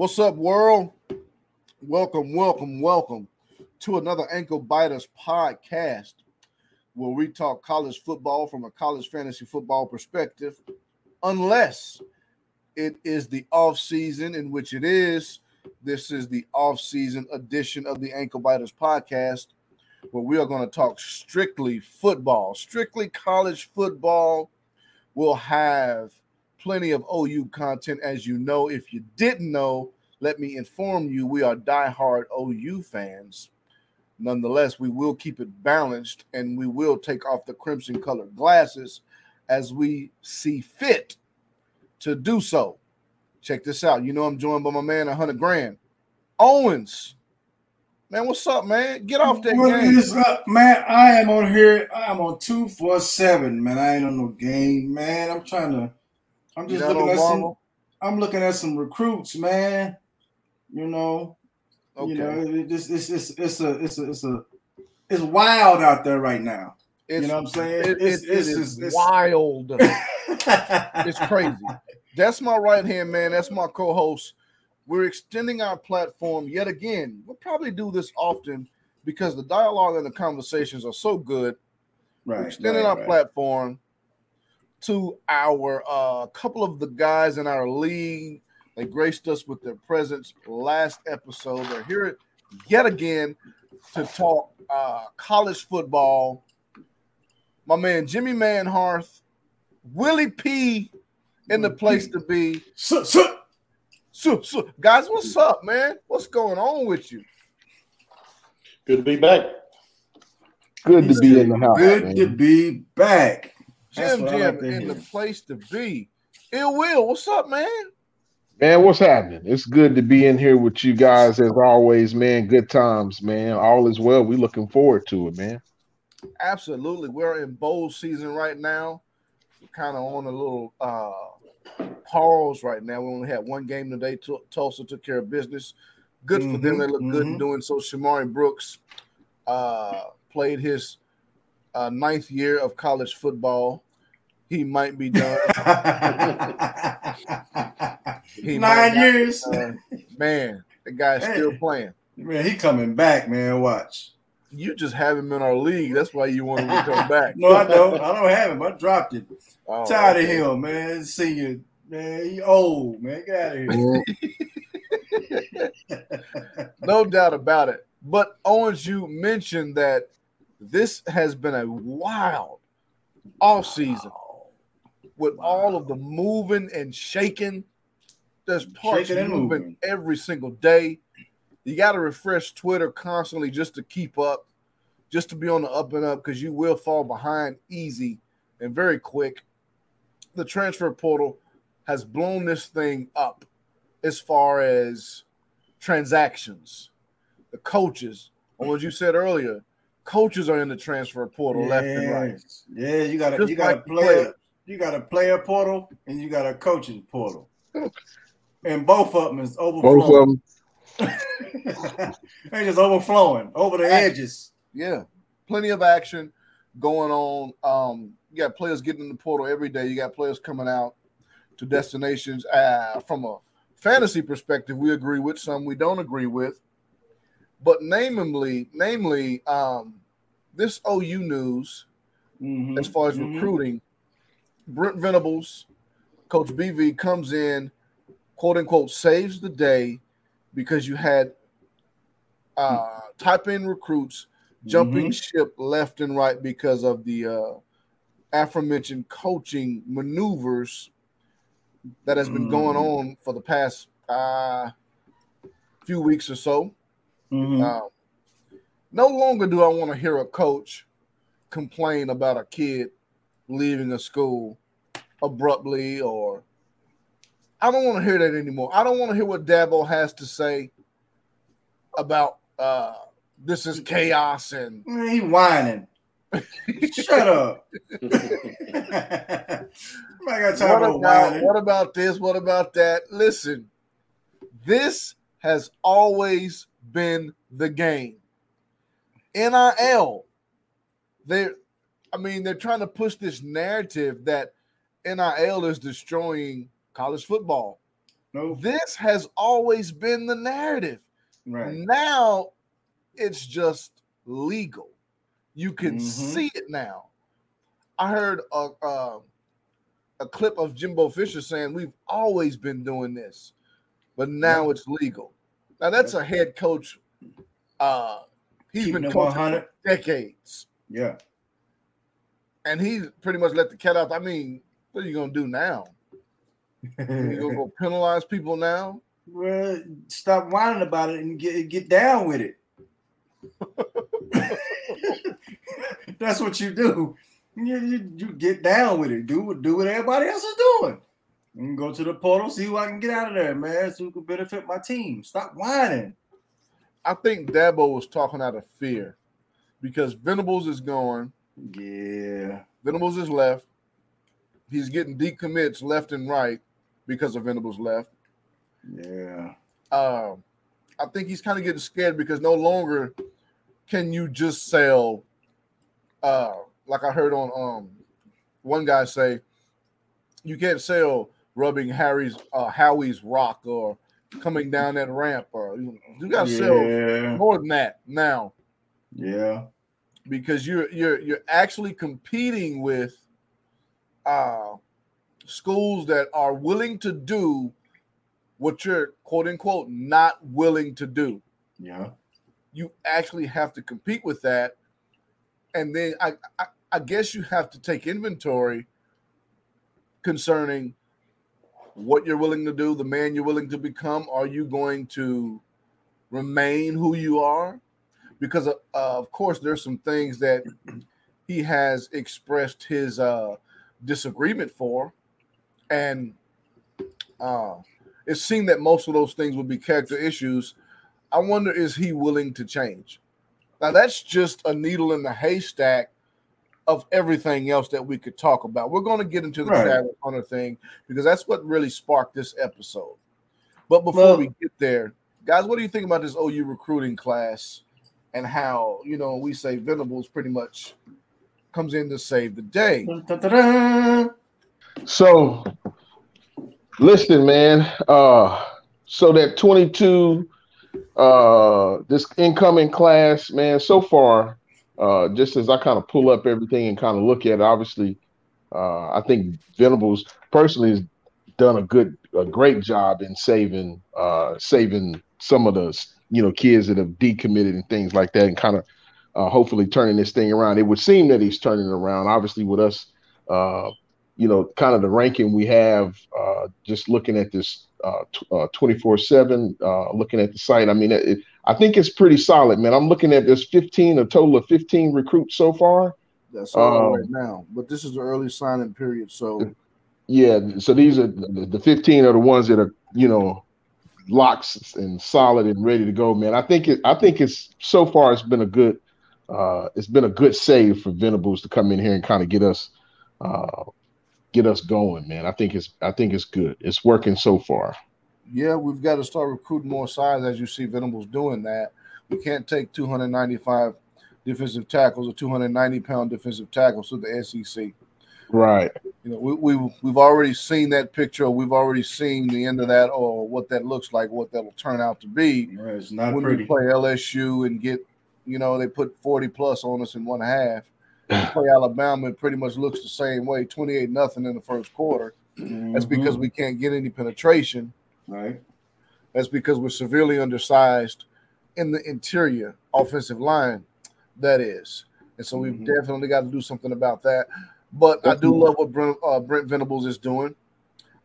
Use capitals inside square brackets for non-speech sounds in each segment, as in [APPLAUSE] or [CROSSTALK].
What's up, world? Welcome, welcome, welcome to another Ankle Biters podcast where we talk college football from a college fantasy football perspective, unless it is the off season, in which it is. This is the off season edition of the Ankle Biters podcast where we are going to talk strictly football, strictly college football. We'll have plenty of OU content, as you know. If you didn't know, let me inform you we are diehard OU fans. Nonetheless, we will keep it balanced and we will take off the crimson colored glasses as we see fit to do so. Check this out. You know, I'm joined by my man, 100 grand. Owens. Man, what's up, man? Get off that what game. is up, man? I am on here. I am on two four seven, man. I ain't on no game, man. I'm trying to. I'm just looking at some. I'm looking at some recruits, man. You know, Okay. you know, it, it's, it's it's it's a it's a it's a it's wild out there right now. it's, you know what I'm saying? it- It's- it- it's- it is it's- wild. [LAUGHS] it's crazy. That's my right hand man. That's my co-host. We're extending our platform yet again. We'll probably do this often because the dialogue and the conversations are so good. We're Right. extending right, our right. platform to our uh, couple of the guys in our league. They graced us with their presence last episode. They're here yet again to talk uh, college football. My man Jimmy Manharth, Willie P in the place to be. So, so, So, so, guys, what's up, man? What's going on with you? Good to be back. Good to be in the house. good man. to be back. That's Jim Jim like in the place to be. Ill Will, what's up, man? Man, what's happening? It's good to be in here with you guys as always, man. Good times, man. All is well. We're looking forward to it, man. Absolutely. We're in bowl season right now. We're kind of on a little uh pause right now. We only had one game today. Tu- Tulsa took care of business. Good for them. They look good in doing so. Shamari Brooks uh played his uh ninth year of college football. He might be done. [LAUGHS] He Nine not- years. Uh, man, the guy's still playing. Man, he coming back, man. Watch. You just have him in our league. That's why you want him to come back. No, I don't. I don't have him. I dropped it. Oh, Tired okay. of him, man. Senior, man. He old, man. Get out of here. [LAUGHS] No doubt about it. But Owens, you mentioned that this has been a wild off season with all of the moving and shaking. There's parts Shaking moving. every single day. You got to refresh Twitter constantly just to keep up, just to be on the up and up because you will fall behind easy and very quick. The transfer portal has blown this thing up as far as transactions. The coaches, or what you said earlier, coaches are in the transfer portal left and right. Yeah, you got a Just you got like a player, you got a player portal and you got a coaching portal. And both of them is overflowing. Both of them. [LAUGHS] they just overflowing over the edges. Yeah, plenty of action going on. Um, you got players getting in the portal every day. You got players coming out to destinations. Uh, from a fantasy perspective, we agree with some we don't agree with. But namely, namely, um, this OU news Mhm, as far as mhm. recruiting, Brent Venables, Coach BV comes in, quote unquote, saves the day because you had uh, type in recruits jumping ship left and right because of the uh, aforementioned coaching maneuvers that has been going Mm. on for the past uh, few weeks or so. Mhm. Uh, no longer do I want to hear a coach complain about a kid leaving a school abruptly or I don't want to hear that anymore. I don't want to hear what Dabo has to say about uh, this is chaos and Man, he whining. Shut up. [LAUGHS] [LAUGHS] I got time what about what about this? What about that? Listen, this has always been the game. NIL. They're I mean, they're trying to push this narrative that NIL is destroying college football. No. This has always been the narrative. Right. Now it's just legal. You can Mhm. see it now. I heard a, a a clip of Jimbo Fisher saying we've always been doing this, but now it's legal. Now that's a head coach. Uh, Keeping been it coaching 100. for decades, Yeah. and he pretty much let the cat out. I mean, what are you gonna do now? You gonna go [LAUGHS] penalize people now? well, stop whining about it and get get down with it. [LAUGHS] That's what you do. You, you, you get down with it. Do what do what everybody else is doing. And go to the portal, see who I can get out of there, man. So who can benefit my team. Stop whining. I think Dabo was talking out of fear because Venables is going, Yeah. Venables is left. He's getting decommits left and right because of Venables left. Yeah. Um, I think he's kind of getting scared because no longer can you just sell. Uh, like I heard on um one guy say, you can't sell rubbing Harry's uh, Howard's rock or coming down that ramp or you, you got to sell more than that now Yeah. because you're you're you're actually competing with uh schools that are willing to do what you're quote unquote not willing to do Yeah. you actually have to compete with that and then i i, I guess you have to take inventory concerning what you're willing to do the man you're willing to become are you going to remain who you are? Because uh, of course there's some things that he has expressed his uh disagreement for. And uh it seemed that most of those things would be character issues. I wonder is he willing to change? Now that's just a needle in the haystack of everything else that we could talk about we're going to get into the Right. Travis Hunter thing because that's what really sparked this episode but before Well- we get there guys what do you think about this ou recruiting class and how you know we say Venables pretty much comes in to save the day. So, listen, man. Uh, so that 22, uh, this incoming class, man. So far, uh, just as I kind of pull up everything and kind of look at it, obviously, uh, I think Venables personally has done a good, a great job in saving, uh, saving some of the you know kids that have decommitted and things like that, and kind of uh, hopefully turning this thing around. It would seem that he's turning it around. Obviously, with us. Uh, you know, kind of the ranking we have, just looking at this 24 7, uh, looking at the site. I mean, it, I think it's pretty solid, man. I'm looking at this 15, a total of 15 recruits so far. That's all Um, right now, but this is the early signing period, so Yeah. So these are the, the 15 are the ones that are, you know, locks and solid and ready to go, man. I think it, I think it's so far it's been a good, uh, it's been a good save for Venables to come in here and kind of get us, uh, get us going, man. I think it's, I think it's good. It's working so far. Yeah, we've got to start recruiting more size as you see Venables doing that. We can't take 295 defensive tackles or 290 pound defensive tackles to the SEC. Right. You know, we, we we've already seen that picture. We've already seen the end of that, or what that looks like, what that'll turn out to be. Yeah, It's not when pretty. we play LSU and get, you know, they put 40 plus on us in one half. [SIGHS] Play Alabama, it pretty much looks the same way, 28 nothing in the first quarter. That's because Mhm. we can't get any penetration. Right. That's because we're severely undersized in the interior offensive line, that is. And so we've Mhm. definitely got to do something about that. But I do love what Brent, uh, Brent Venables is doing.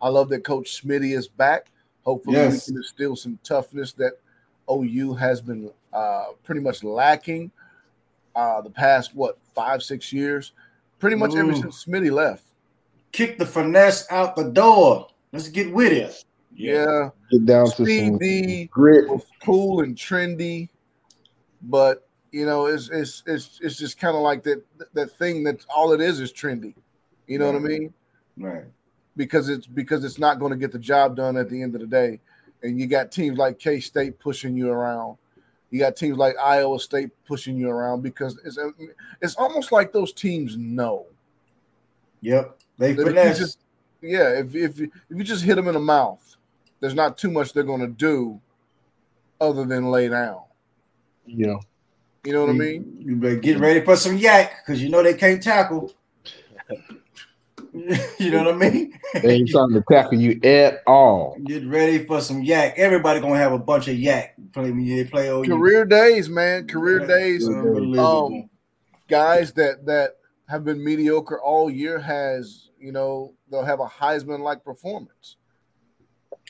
I love that Coach Smitty is back. Hopefully, Yes. we can instill some toughness that OU has been uh, pretty much lacking uh, the past, what, five, six years? Pretty much ever Ooh. since Smitty left. Kick the finesse out the door. Let's get with it. Yeah. Get down to some grit. cool and trendy, but you know, it's it's it's it's just kind of like that that thing that all it is is trendy. You know what I mean? Right. Because it's because it's not going to get the job done at the end of the day. And you got teams like K State pushing you around. You got teams like Iowa State pushing you around because it's um, it's almost like those teams know Yep. They that if you finesse. just yeah if if if you just hit them in the mouth, there's not too much they're going to do other than lay down. Yeah. You know what I mean? You better get ready for some yak because you know they can't tackle. [LAUGHS] you know what I mean? They ain't trying to tackle you at all. Get ready for some yak. Everybody gonna have a bunch of yak. Play me, play OU. Career days, man. Career days. Unbelievable. Um, guys that that have been mediocre all year has you know they'll have a Heisman like performance.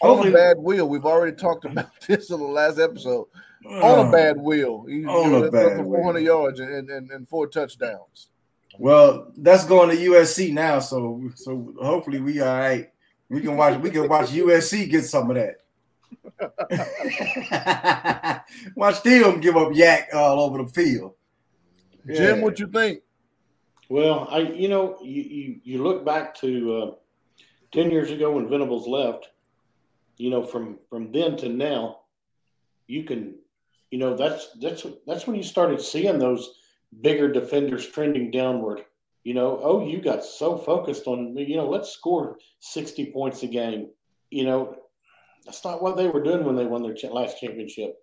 On Hopefully- a bad wheel, we've already talked about [LAUGHS] this in the last episode. On a bad wheel, you, On you a bad for wheel. 400 yards and, and, and four touchdowns. Well, that's going to USC now, so so hopefully we all right. We can watch we can watch USC get some of that. [LAUGHS] watch them give up yak all over the field. Jim, what you think? Well, I you know you you, you look back to uh, ten years ago when Venables left. You know, from from then to now, you can, you know, that's that's that's when you started seeing those bigger defenders trending downward. You know, oh, you got so focused on, you know, let's score sixty points a game. You know, that's not what they were doing when they won their ch- last championship.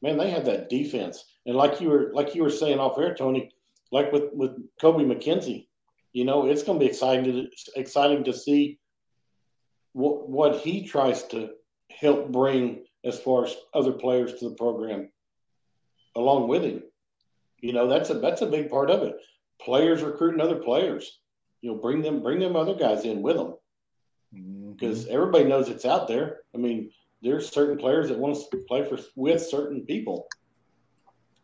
Man, they had that defense, and like you were like you were saying off air, Tony, like with with Kobe McKenzie, you know, it's going to be exciting to exciting to see what what he tries to help bring as far as other players to the program along with him. You know, that's a that's a big part of it. Players recruiting other players. You know, bring them bring them other guys in with them mm-hmm. because everybody knows it's out there. I mean, there's certain players that want to play for with certain people.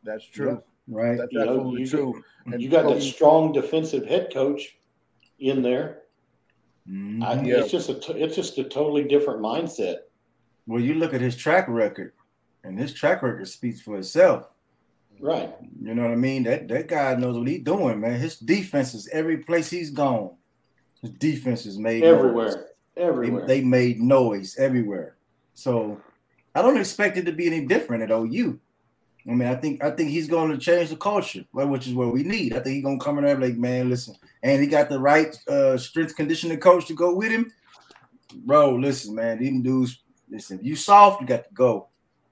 That's true. right. That's You know, absolutely you- true. And You got that strong defensive head coach in there. I, Mhm. Yeah. It's just a t- it's just a totally different mindset. Well, you look at his track record, and his track record speaks for itself. Right. You know what I mean? That that guy knows what he's doing, man. His defense is every place he's gone. His defense is made noise. Everywhere. They, Everywhere. they made noise everywhere. So I don't expect it to be any different at OU. I mean, I think I think he's going to change the culture, like, which is what we need. I think he's going to come in there and be like, man, listen, and he got the right uh, strength conditioning coach to go with him. Bro, listen, man, these dudes, listen, if you soft, you got to go.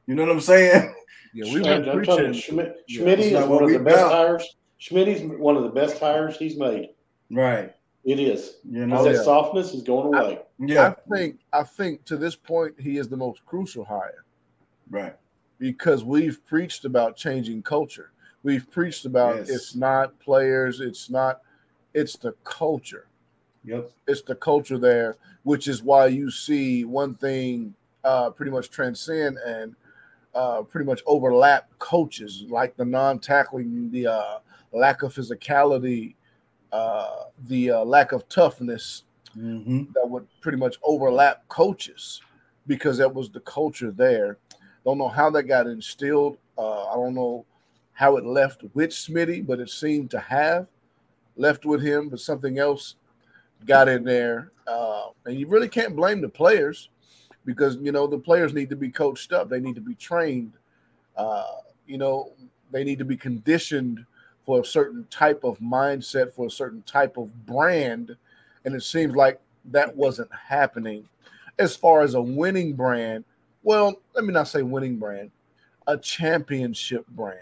You know what I'm saying? Yeah, [LAUGHS] we've I'm- been telling you, preaching. Schmidt, Yeah, is not one of we the best about. hires. Schmitty's one of the best hires he's made. right. It is. You know, that yeah. softness is going away. yeah, I think I think to this point he is the most crucial hire right. Because we've preached about changing culture. We've preached about Yes. it's not players, it's not it's the culture. Yep. It's the culture there, which is why you see one thing uh, pretty much transcend and uh, pretty much overlap coaches like the non-tackling, the uh, lack of physicality, uh, the uh, lack of toughness, hmm that would pretty much overlap coaches because that was the culture there. Don't know how that got instilled. Uh, I don't know how it left with Smitty, but it seemed to have left with him, but something else got in there. Uh, and you really can't blame the players because, you know, the players need to be coached up, they need to be trained. Uh, you know, they need to be conditioned for a certain type of mindset, for a certain type of brand and it seems like that wasn't happening as far as a winning brand well let me not say winning brand a championship brand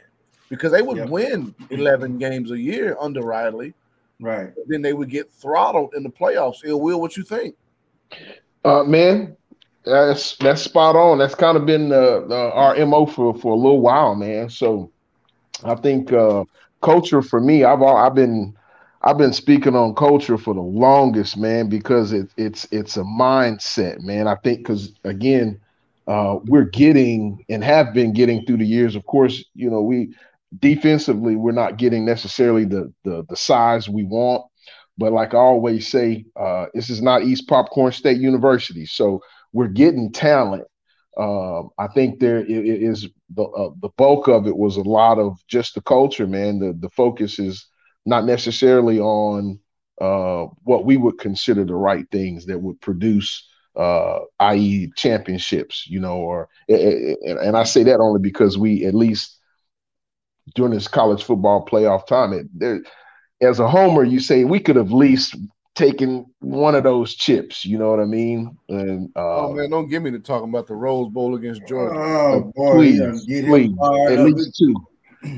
because they would Yep. win 11 games a year under riley Right. then they would get throttled in the playoffs ill will what you think Uh, man, that's that's spot on. That's kind of been uh, uh, our mo for for a little while, man. So I think uh, culture for me, I've al- I've been I've been speaking on culture for the longest, man, because it, it's it's a mindset, man. I think because again, uh, we're getting and have been getting through the years. Of course, you know we defensively we're not getting necessarily the the, the size we want. But like I always say, uh, this is not East Popcorn State University, so we're getting talent. Um, I think there i- i- the uh, the bulk of it was a lot of just the culture, man. The the focus is not necessarily on uh, what we would consider the right things that would produce, uh, i.e., championships, you know. Or and, and I say that only because we at least during this college football playoff time, it, there as a homer, you say we could have at least taking one of those chips. You know what I mean? And uh, oh man, don't give me to talking about the Rose Bowl against Georgia. Oh boy, please, get please, at least two,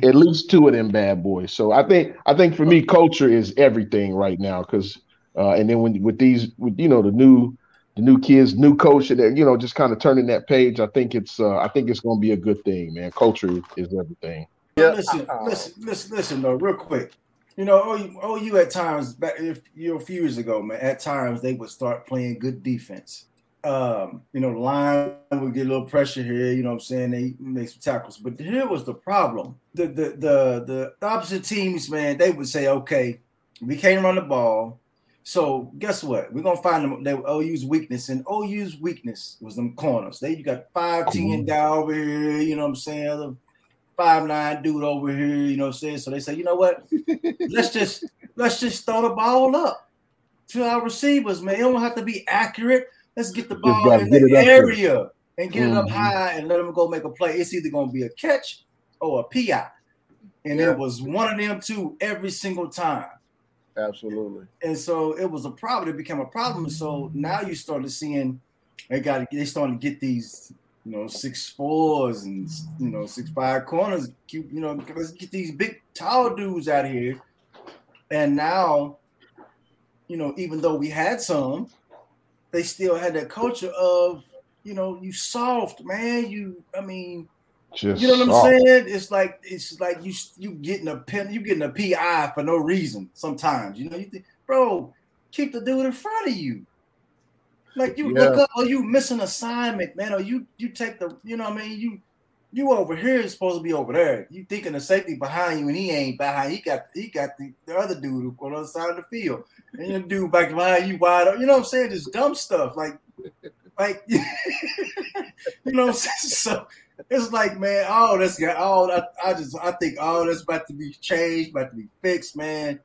at least two of them bad boys. So I think I think for me, culture is everything right now. Because uh, and then when with these, with you know the new the new kids, new coach, that you know just kind of turning that page. I think it's uh, I think it's going to be a good thing, man. Culture is everything. Yeah. Listen, Uh-uh. listen, listen, listen, though, real quick. You know, OU, OU at times, back if you know, a few years ago, man, at times they would start playing good defense. Um, you know, the line would get a little pressure here, you know what I'm saying? They make some tackles. But here was the problem. The the the the opposite teams, man, they would say, okay, we can't run the ball. So guess what? We're gonna find them they OU's weakness, and OU's weakness was them corners. They you got five ten guy over here, you know what I'm saying? Other five nine dude over here, you know what I'm saying? So they say, you know what? [LAUGHS] let's just let's just throw the ball up to our receivers, man. It don't have to be accurate. Let's get the ball in the it up there. area and get it up Mhm. high and let them go make a play. It's either gonna be a catch or a PI. And Yeah. it was one of them two every single time. Absolutely. And so it was a problem. It became a problem. So now you started seeing they got they starting to get these, you know, six fours and you know six five corners. You know, let's get these big tall dudes out here. And now, you know, even though we had some, they still had that culture of, you know, you soft, man. You, I mean, Just you know what I'm saying? It's like it's like you you getting a pen, you getting a PI for no reason. Sometimes you know you think, bro, keep the dude in front of you. Like you look up, or you miss an assignment, man, or you you take the, you know what I mean? You you over here is supposed to be over there. You thinking the safety behind you, and he ain't behind. He got he got the, the other dude on the other side of the field, and your dude back behind you wide up. You know what I'm saying? Just dumb stuff like like [LAUGHS] you know what I'm saying? So it's like, man, all this got all I, I just I think all that's about to be changed, about to be fixed, man,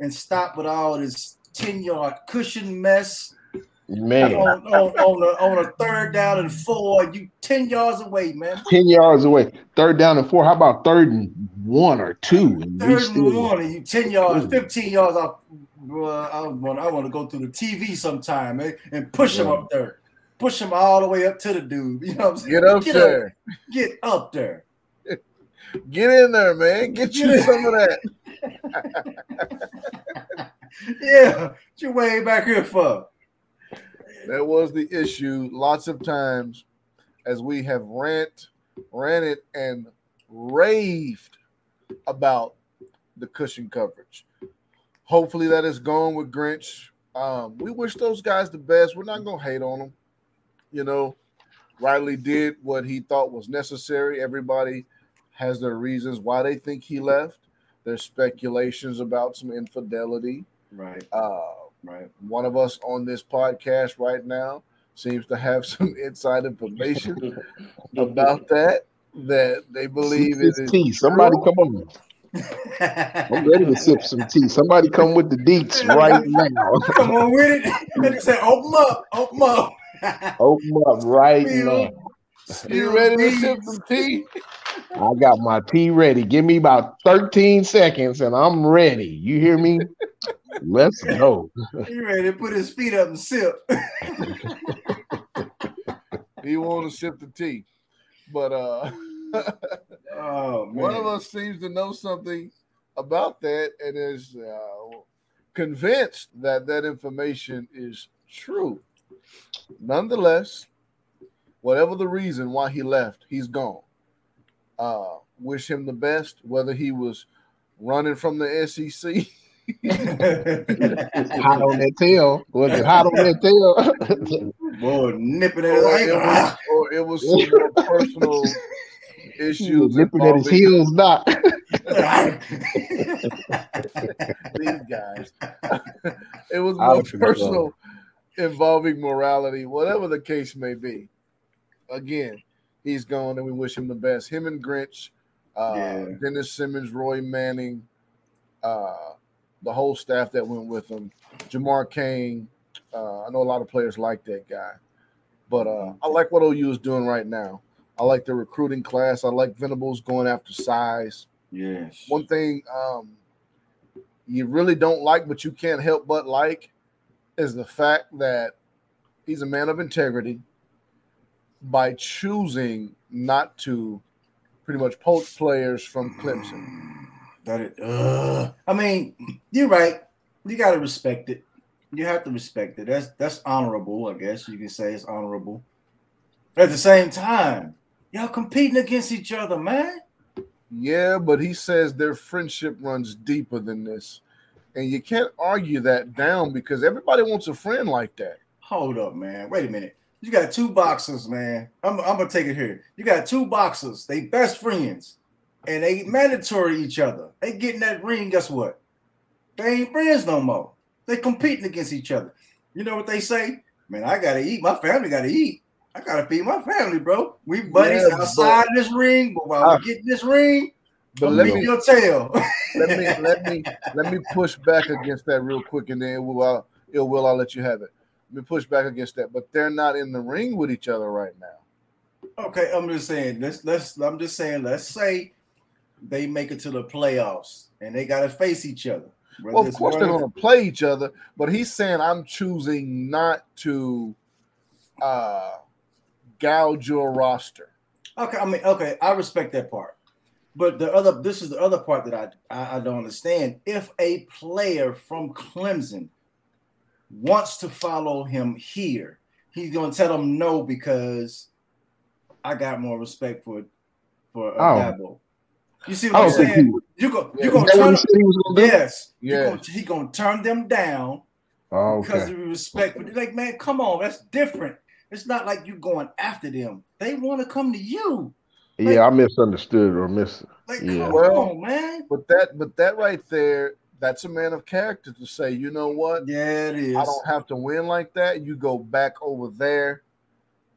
and stop with all this 10 yard cushion mess man. on, on, on, a, on a third down and four. You 10 yards away, man. 10 yards away. Third down and four. How about third and one or two? And Third and one, and you 10 yards, 15 yards off. Well, I want I want to go through the TV sometime, man, and push him Yeah. up there. Push him all the way up to the dude. You know what I'm saying? Get up there. Get up there. Get in there, man. Get you Get- some of that. [LAUGHS] Yeah, what you way back here for? That was the issue. Lots of times, as we have rant, ranted, and raved about the cushion coverage. Hopefully, that is gone with Grinch. Um, we wish those guys the best. We're not gonna hate on them. You know, Riley did what he thought was necessary. Everybody has their reasons why they think he left. There's speculations about some infidelity. Right, Uh, right. one of us on this podcast right now seems to have [LAUGHS] some inside information [LAUGHS] about that that they believe it Sip tea. Somebody come on. I'm ready to sip some tea. Somebody come with the deets [LAUGHS] right now. Come on with it. And say, open up, open up. Open up right now. You ready to sip some tea? I got my tea ready. Give me about 13 seconds and I'm ready. You hear me? Let's go. He ready to put his feet up and sip. He want to sip the tea, but uh, Oh man. one of us seems to know something about that and is uh, convinced that that information is true. Nonetheless, whatever the reason why he left, he's gone. Uh, wish him the best, whether he was running from the SEC. [LAUGHS] Hot on that tail. Was it hot on that tail? [LAUGHS] Boy, nipping at or, his it ankle. was, or it was some [LAUGHS] personal He issues nipping at his heels, not. these guys. it was Out more of control. personal involving morality, whatever the case may be. Again, he's gone and we wish him the best. Him and Grinch, uh, Yeah. Dennis Simmons, Roy Manning, uh, the whole staff that went with him, Jamar Cain. Uh, I know a lot of players like that guy, but uh, I like what OU is doing right now. I like the recruiting class. I like Venables going after size. yes. One thing um, you really don't like, but you can't help but like, is the fact that he's a man of integrity by choosing not to pretty much poach players from Clemson. That it, uh, I mean, you're right. You got to respect it. You have to respect it. That's that's honorable, I guess you can say it's honorable. At the same time, y'all competing against each other, man. Yeah, but he says their friendship runs deeper than this. And you can't argue that down because everybody wants a friend like that. Hold up, man. Wait a minute. You got two boxers, man. I'm, I'm gonna take it here. You got two boxers. They best friends, and they mandatory each other. They get in that ring. Guess what? They ain't friends no more. They competing against each other. You know what they say? Man, I gotta eat. My family gotta eat. I gotta feed my family, bro. We buddies Yeah, outside this ring, but while Ah. we get this ring, But let me your tail. let me let me let me push back against that real quick, and then will I'll, it will I'll let you have it. Let me push back against that. But they're not in the ring with each other right now. Okay, I'm just saying. Let's let's. I'm just saying. Let's say they make it to the playoffs and they got to face each other. Well, of course they're going to play each other, but he's saying I'm choosing not to uh, gouge your roster. Okay, I mean, okay, I respect that part. But the other, this is the other part that I, I don't understand. If a player from Clemson wants to follow him here, he's going to tell them no because I got more respect for for uh, Oh. You see what I'm don't think he saying? You go, Yeah. you gonna turn. he said he was gonna do? Yes, Yeah. gonna, he gonna turn them down Oh, because of respect. But like, man, come on, that's different. It's not like you going after them. They want to come to you. Yeah, I misunderstood or miss. Like, Yeah. come Well, on, man. But that but that right there, that's a man of character to say, you know what? Yeah, it is. I don't have to win like that. You go back over there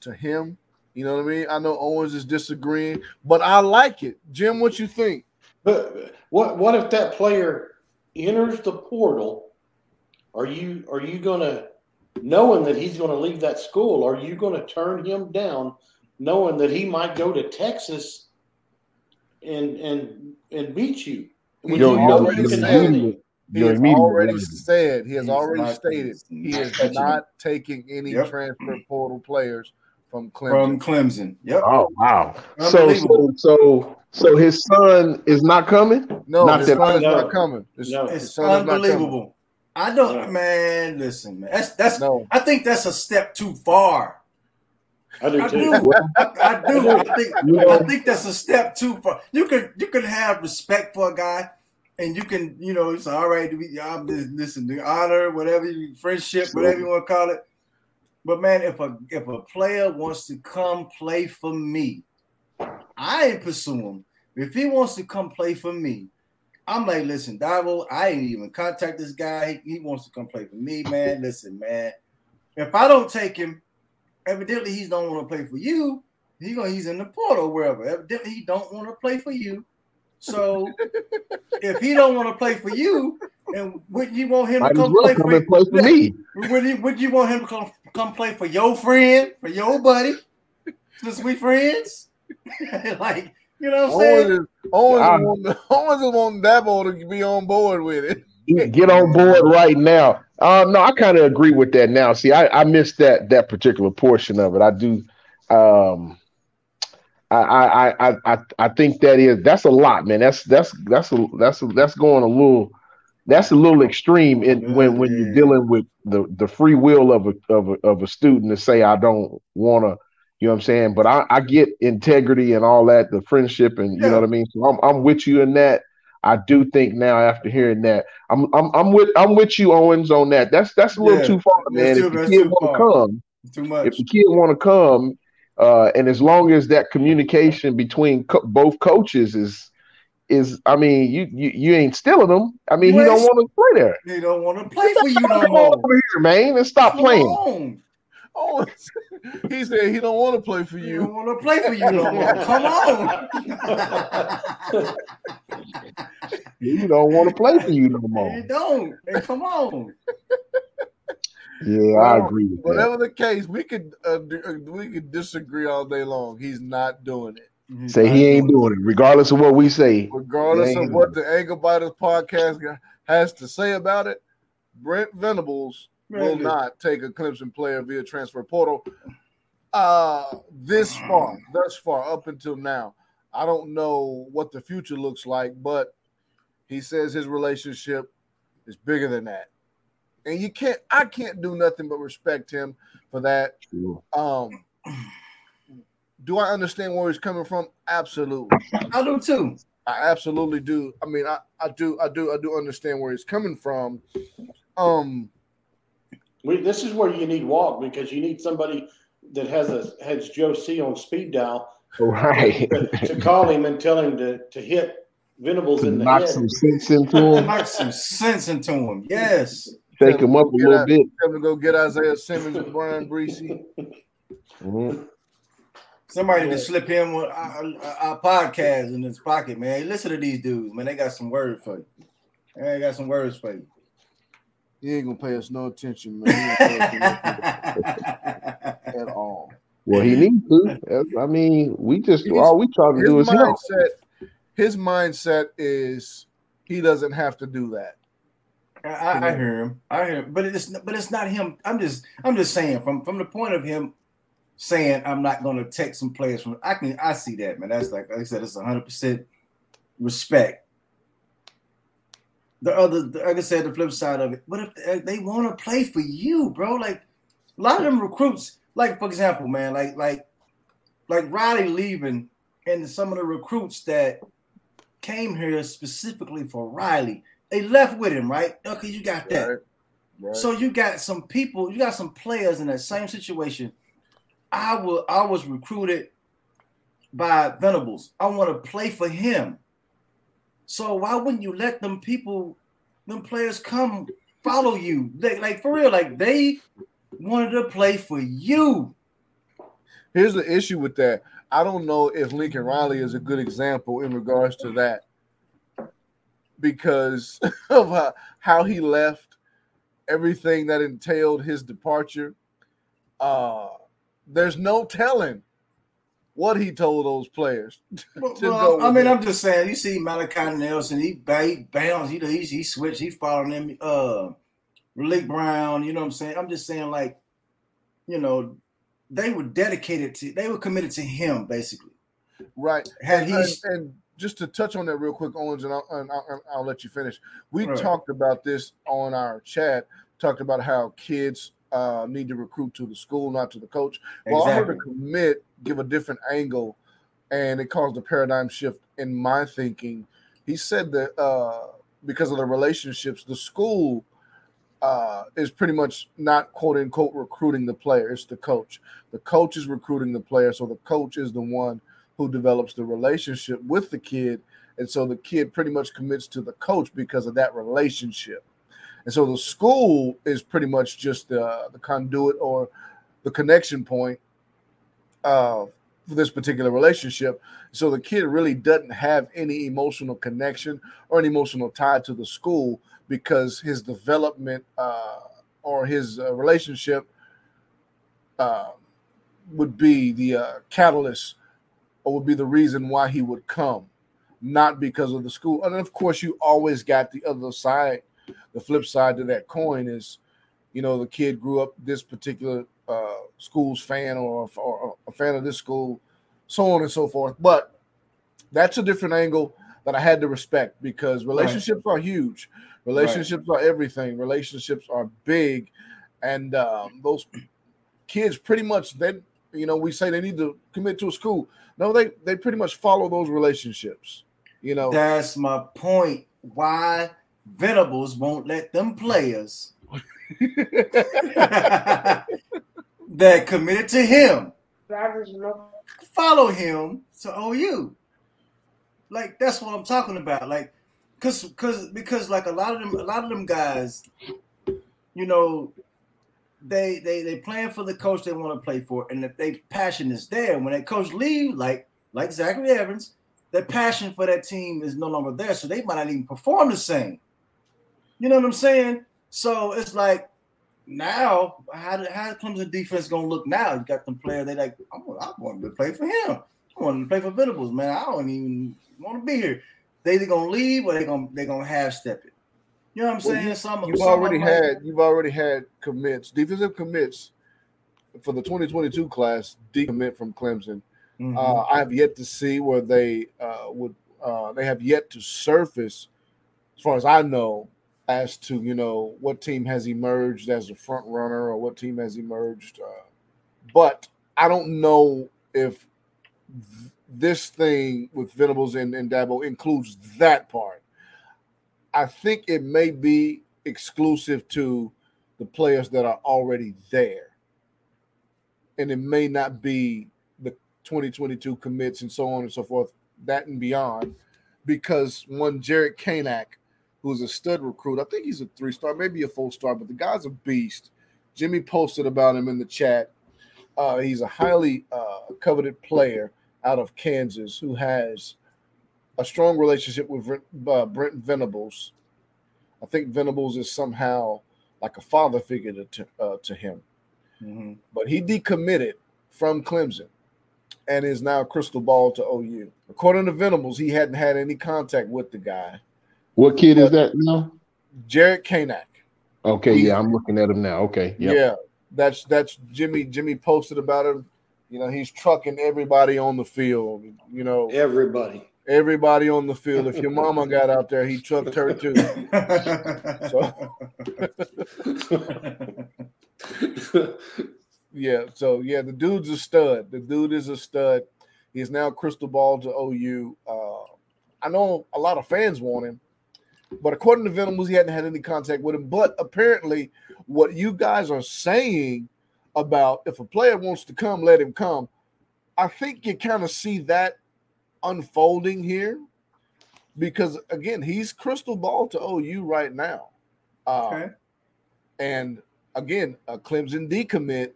to him. You know what I mean? I know Owens is disagreeing, but I like it. Jim, what you think? But what what if that player enters the portal? Are you are you gonna knowing that he's gonna leave that school, are you gonna turn him down knowing that he might go to Texas and and and beat you? When Yo, you you're- know you're you can saying- have He your has already rival. said, he has He's already stated he is touching not taking any Yep. transfer portal players from Clemson. from Clemson. Yep. Oh wow! So so so so his son is not coming. no, not his that- son is No. not coming. His, No. his It's son is not coming. unbelievable. I don't, Yeah. man. Listen, man. That's that's. No, I think that's a step too far. I do I do. I, do. [LAUGHS] I think. You I think that's a step too far. You can you can have respect for a guy, and you can you know it's all right to be I'm just listen the honor whatever you friendship whatever you want to call it. But man, if a if a player wants to come play for me, I ain't pursue him. If he wants to come play for me, I'm like, listen, Dabo, I ain't even contact this guy. He, he wants to come play for me, man. Listen, man. If I don't take him, evidently he don't want to play for you. He going he's in the portal wherever. Evidently he don't want to play for you. So [LAUGHS] if he don't want to play for you, and wouldn't you want him might to come well play come for and play for me. would you, would you want him to come, come play for your friend, for your buddy, since we friends? [LAUGHS] like, you know what I'm saying? Owens is, Owens, Yeah. is [LAUGHS] Owens is wanting Dabo to be on board with it. Get on board right now. Um, no, I kind of agree with that now. See, I, I missed that that particular portion of it. I do. Um, I, I I I I think that is that's a lot, man. That's that's that's a, that's a, that's going a little that's a little extreme in, when when you're dealing with the the free will of a of a of a student to say I don't want to. You know what I'm saying? But I, I get integrity and all that, the friendship, and you Yeah. know what I mean. So I'm I'm with you in that. I do think now after hearing that, I'm I'm I'm with I'm with you, Owens, on that. That's that's a little Yeah, too far, man. too- if the kid want to come, Too much. if the kid want to come, uh, and as long as that communication between co- both coaches is is, I mean, you you, you ain't stealing them. I mean, he don't want to play there. They don't want to play for you no Come on more. over here, man, and stop Come playing. on. Owens, [LAUGHS] he said he don't want to play for They you. don't want to play for you no more. [LAUGHS] Come on. [LAUGHS] You don't want to play for you no more. more. don't. Hey, come on. Yeah, I agree with that. Whatever the case, we could uh, uh, we could disagree all day long. He's not doing it, Say he ain't doing it, regardless of what we say. regardless of what the Ankle Biters podcast has to say about it. Brent Venables will not take a Clemson player via transfer portal. Uh, this far, thus far, up until now, I don't know what the future looks like, but he says his relationship is bigger than that. And you can't, I can't do nothing but respect him for that. Um, do I understand where he's coming from? Absolutely. I do too. I absolutely do. I mean, I, I do, I do, I do understand where he's coming from. Um, we, this is where you need walk because you need somebody that has a has Joe C on speed dial, right? To, to call him and tell him to to hit Venables to in the knock head. some sense into him. knock some sense into him. Yes. Shake him up a little bit. Tell him to go get Isaiah Simmons and Bryan Bresee. Mm-hmm. Somebody yeah. to slip him with our, our, podcast in his pocket, man. Listen to these dudes, man. They got some words for you. They got some words for you. He ain't gonna pay us no attention, man. [LAUGHS] at all. Well, he needs to. I mean, we just He's, all we try to do is mindset, help. His mindset is he doesn't have to do that. I, I, hear him. I hear him. But it's but it's not him. I'm just I'm just saying from from the point of him saying I'm not going to take some players from. I can I see that man. That's like, like I said, it's 100 percent respect. The other, like I said, the flip side of it. But if they, they want to play for you, bro, like a lot of them recruits, like for example, man, like like like Riley leaving, and some of the recruits that came here specifically for Riley, they left with him, right? Okay, you got that. Right. Right. So you got some people, you got some players in that same situation I will I was recruited by Venables. I want to play for him. So why wouldn't you let them people, them players come follow you? They, like for real, like they wanted to play for you. Here's the issue with that. I don't know if Lincoln Riley is a good example in regards to that because [LAUGHS] of how, how he left, everything that entailed his departure. Uh, there's no telling what he told those players. [LAUGHS] well, I mean. I'm just saying. You see Malachi Nelson, he, he bounced, he, he he switched, he following him. Uh, Raleek Brown, you know what I'm saying? I'm just saying, like, you know, they were dedicated to, they were committed to him, basically. Right. Had he and, and just to touch on that real quick, Owens, and I'll, and I'll, I'll let you finish. We right. talked about this on our chat. Talked about how kids uh, need to recruit to the school, not to the coach. Well, exactly. I heard a commit give a different angle, and it caused a paradigm shift in my thinking. He said that uh, because of the relationships, the school uh, is pretty much not quote unquote recruiting the player. It's the coach. The coach is recruiting the player, so the coach is the one who develops the relationship with the kid, and so the kid pretty much commits to the coach because of that relationship. And so the school is pretty much just the, the conduit or the connection point uh, for this particular relationship. So the kid really doesn't have any emotional connection or an emotional tie to the school because his development uh, or his uh, relationship uh, would be the uh, catalyst or would be the reason why he would come, not because of the school. And of course, you always got the other side the flip side to that coin is, you know, the kid grew up this particular uh, school's fan or, or a fan of this school, so on and so forth. But that's a different angle that I had to respect because relationships right. are huge. Relationships right. are everything. Relationships are big, and um, those kids pretty much then you know we say they need to commit to a school. No, they they pretty much follow those relationships. You know, that's my point. Why Venables won't let them players [LAUGHS] that committed to him follow him to OU. Like that's what I'm talking about. Like, cause, cause, because like a lot of them, a lot of them guys, you know, they they they playing for the coach they want to play for, and if they passion is there, when that coach leave, like like Zachary Evans, their passion for that team is no longer there, so they might not even perform the same. You know what I'm saying? So it's like now, how how Clemson defense gonna look now? You got them players. They like, I want, I want to play for him. I want to play for Venables, man. I don't even want to be here. They either gonna leave or they gonna they gonna half step it. You know what I'm Well, saying? Some, You've already had you've already had commits, defensive commits for the 2022 class decommit from Clemson. Mhm. Uh, I have yet to see where they uh, would. Uh, they have yet to surface, as far as I know, as to you know what team has emerged as a front runner or what team has emerged. Uh, but I don't know if th- this thing with Venables and, and Dabo includes that part. I think it may be exclusive to the players that are already there, and it may not be the 2022 commits and so on and so forth, that and beyond, because one Jared Kanak, who's a stud recruit, I think he's a three star, maybe a four star, but the guy's a beast. Jimmy posted about him in the chat. Uh, he's a highly uh, coveted player out of Kansas who has a strong relationship with uh, Brent Venables. I think Venables is somehow like a father figure to uh, to him Mhm. but he decommitted from Clemson and is now crystal ball to OU. According to Venables, he hadn't had any contact with the guy, What kid is that now? Jared Kanak. Okay, yeah, I'm looking at him now. Okay, yep. Yeah, that's that's Jimmy. Jimmy posted about him. You know, he's trucking everybody on the field. You know, Everybody. everybody on the field. If your mama got out there, he trucked her too. [LAUGHS] So, Yeah, so yeah, the dude's a stud. The dude is a stud. He's now crystal ball to OU. Uh, I know a lot of fans want him, but according to Venables, he hadn't had any contact with him. But apparently, what you guys are saying about if a player wants to come, let him come. I think you kind of see that unfolding here because again, he's crystal ball to OU right now. Uh, Okay. And again, a Clemson decommit,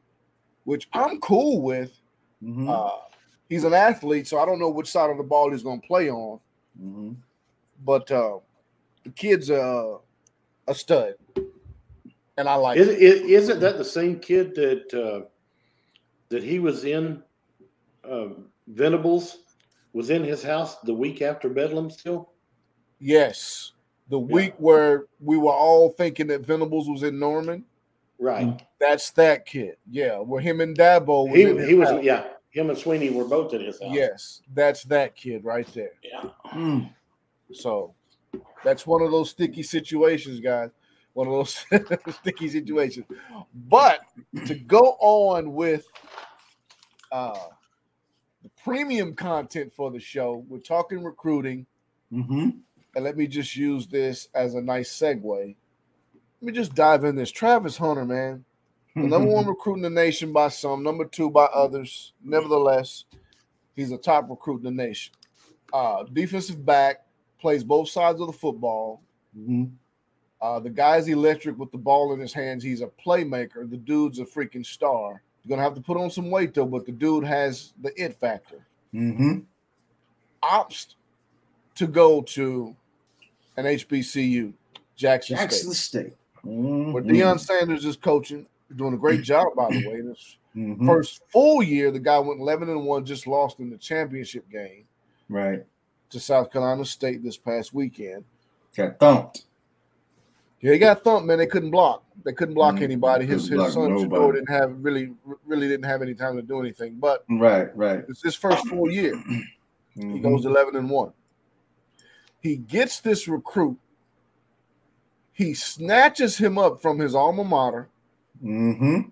which I'm cool with. Mhm. Uh, he's an athlete, so I don't know which side of the ball he's going to play on. Mhm. But uh, the kid's a, a stud, and I like Is, it. is, isn't that the same kid that uh, that he was in um, Venables was in his house the week after Bedlam still? Yes, the week where we were all thinking that Venables was in Norman, Right. that's that kid. Yeah, where him and Dabo. Was He, he was house. yeah. Him and Swinney were both at his house. Yes, that's that kid right there. Yeah. Mm. So that's one of those sticky situations, guys. One of those [LAUGHS] sticky situations. But to go on with uh the premium content for the show, we're talking recruiting, Mhm. and let me just use this as a nice segue. Let me just dive in this. Travis Hunter, man. The number one recruit in the nation by some, number two by others. Nevertheless, he's a top recruit in the nation. Uh, defensive back, plays both sides of the football. Mhm. Uh, the guy's electric with the ball in his hands. He's a playmaker. The dude's a freaking star. You're gonna have to put on some weight though, but the dude has the it factor. Mhm. Opts to go to an HBCU, Jackson, Jackson State, State. Mhm. where Deion Sanders is coaching. Doing a great job, by the way. This Mhm. first full year, the guy went 11 and 1, just lost in the championship game Right. To South Carolina State this past weekend. Got thumped. Yeah, he got thumped, man. They couldn't block. They couldn't block Mhm. anybody. His Couldn't his son. Didn't have really really didn't have any time to do anything. But Right. Right. it's his first full year. [CLEARS THROAT] He Mhm. goes 11 and 1. He gets this recruit. He snatches him up from his alma mater. Mhm.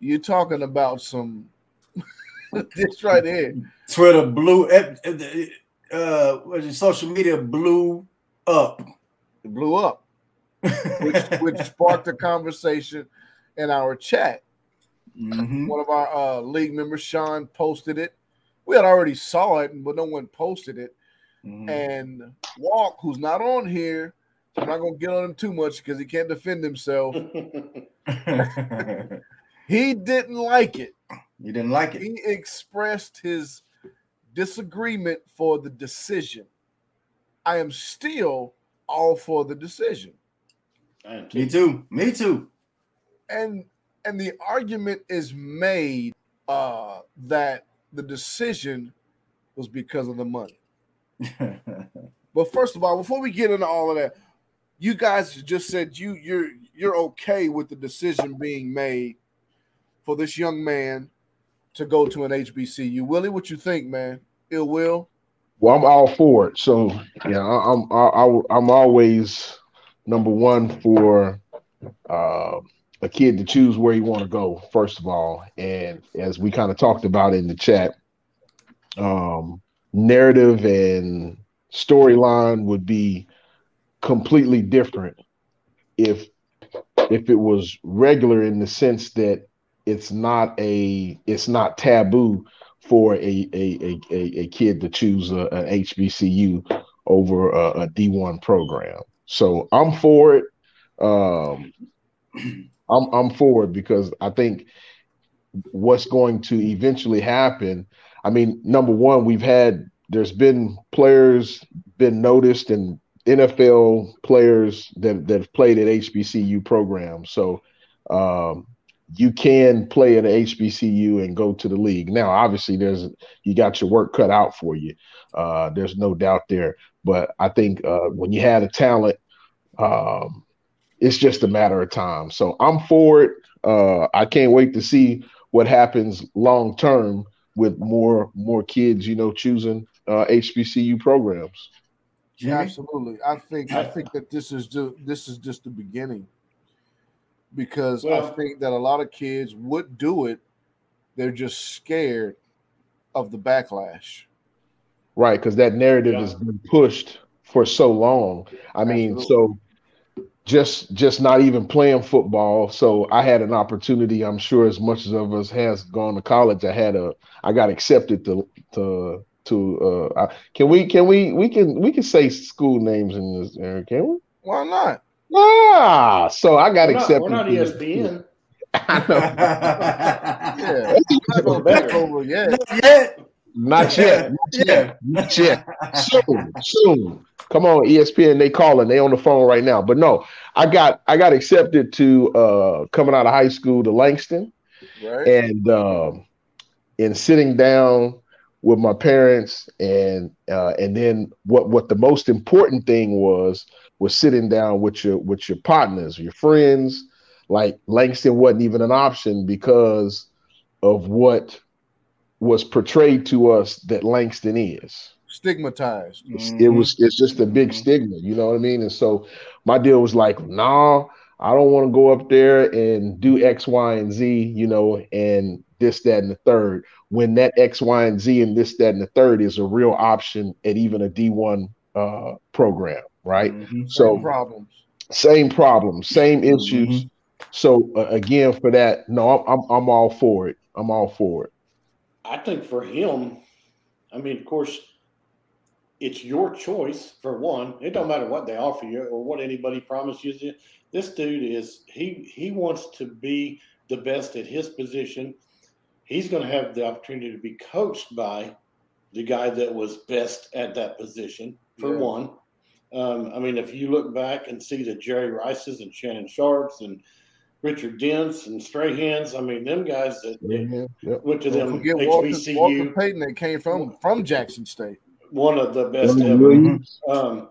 You're talking about some [LAUGHS] this right here. Twitter blew. eh, eh, Uh, it, social media blew up. It blew up, which [LAUGHS] which sparked a conversation in our chat. Mhm. One of our uh, league members, Sean, posted it. We had already saw it, but no one posted it. Mhm. And Walk, who's not on here, I'm not gonna get on him too much because he can't defend himself. [LAUGHS] He didn't like it. He didn't like it. He expressed his disagreement for the decision. I am still all for the decision. I Me too. too. Me too. And and the argument is made uh that the decision was because of the money. [LAUGHS] But first of all, before we get into all of that, you guys just said you you're you're okay with the decision being made for this young man to go to an HBCU. Willie, what you think, man? Ill will. Well, I'm all for it. So yeah, I, I'm I, I'm always number one for uh, a kid to choose where you want to go. First of all, and as we kind of talked about in the chat, um, narrative and storyline would be completely different if if it was regular in the sense that it's not a it's not taboo for a a a, a kid to choose a, an HBCU over a a D1 program. So I'm for it. Um, [CLEARS THROAT] I'm I'm for it because I think what's going to eventually happen. I mean, number one, we've had there's been players been noticed and NFL players that that have played at HBCU programs. So um, you can play at a HBCU and go to the league. Now, obviously, there's you got your work cut out for you. Uh, there's no doubt there. But I think uh, when you have the talent, um, it's just a matter of time. So I'm for it. Uh, I can't wait to see what happens long term with more more kids, you know, choosing uh, HBCU programs. Yeah, absolutely. I think I think that this is just this is just the beginning because well, I think that a lot of kids would do it. They're just scared of the backlash. Right, because that narrative yeah. has been pushed for so long. I mean, so just just not even playing football. So I had an opportunity. I'm sure as much as of us has gone to college, I had a I got accepted to to to uh can we can we we can we can say school names in this area, can we? Why not? Ah, so I got we're accepted. Not, we're not ESPN. I know. yeah, not gonna over yet. Not yet. Not yet. [LAUGHS] Not yet. Not yet. Soon. Soon. Come on, ESPN. They calling. They on the phone right now. But no, I got I got accepted to uh coming out of high school to Langston. Right. And um in sitting down with my parents and uh and then what what the most important thing was was sitting down with your with your partners, your friends. Like Langston wasn't even an option because of what was portrayed to us that Langston is stigmatized. Mm-hmm. It was it's just a big mm-hmm. stigma, you know what I mean? And so my deal was like, nah, I don't want to go up there and do X, Y, and Z, you know, and this, that, and the third. When that X, Y, and Z and this, that, and the third is a real option at even a D1 uh, program right? Mm-hmm. So same problems, same problems, same issues. Mm-hmm. So uh, again, for that, no, I'm I'm all for it. I'm all for it. I think for him, I mean, of course, it's your choice for one. It don't matter what they offer you or what anybody promises you. This dude is he he wants to be the best at his position. He's going to have the opportunity to be coached by the guy that was best at that position for yeah. one. Um, I mean, if you look back and see the Jerry Rices and Shannon Sharpes and Richard Dents and Strahans, I mean, them guys that mm-hmm. yep. went to them forget HBCU. Walter, Walter Payton that came from from Jackson State. One of the best Doug ever. Williams. Um,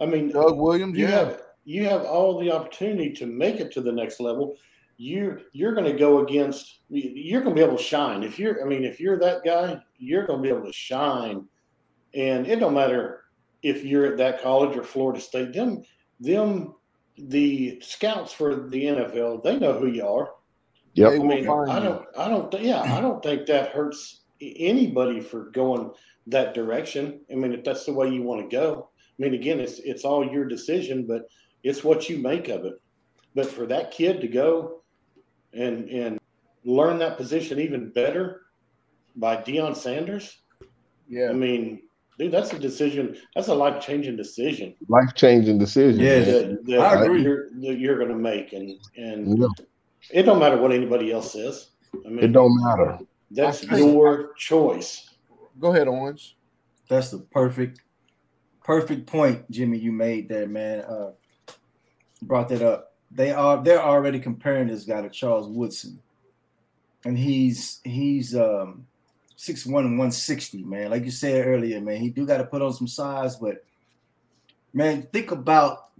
I mean, Doug Williams. You yeah. have you have all the opportunity to make it to the next level. You you're going to go against. You're going to be able to shine if you're. I mean, if you're that guy, you're going to be able to shine, and it don't matter if you're at that college or Florida State, them them the scouts for the NFL, they know who you are. Yeah, I mean, I don't, I don't, yeah, I don't think that hurts anybody for going that direction. I mean, if that's the way you want to go, I mean, again, it's it's all your decision, but it's what you make of it. But for that kid to go and and learn that position even better by Deion Sanders, yeah, I mean, dude, that's a decision. That's a life changing decision. Life changing decision. Yeah, that, that I agree. You're, that you're going to make, and and yeah. it don't matter what anybody else says. I mean, it don't matter. That's your choice. Go ahead, Orange. That's the perfect, perfect point, Jimmy. You made there, man. Uh, brought that up. They are they're already comparing this guy to Charles Woodson, and he's he's um Six one 160, man. Like you said earlier, man, he do got to put on some size, but man, think about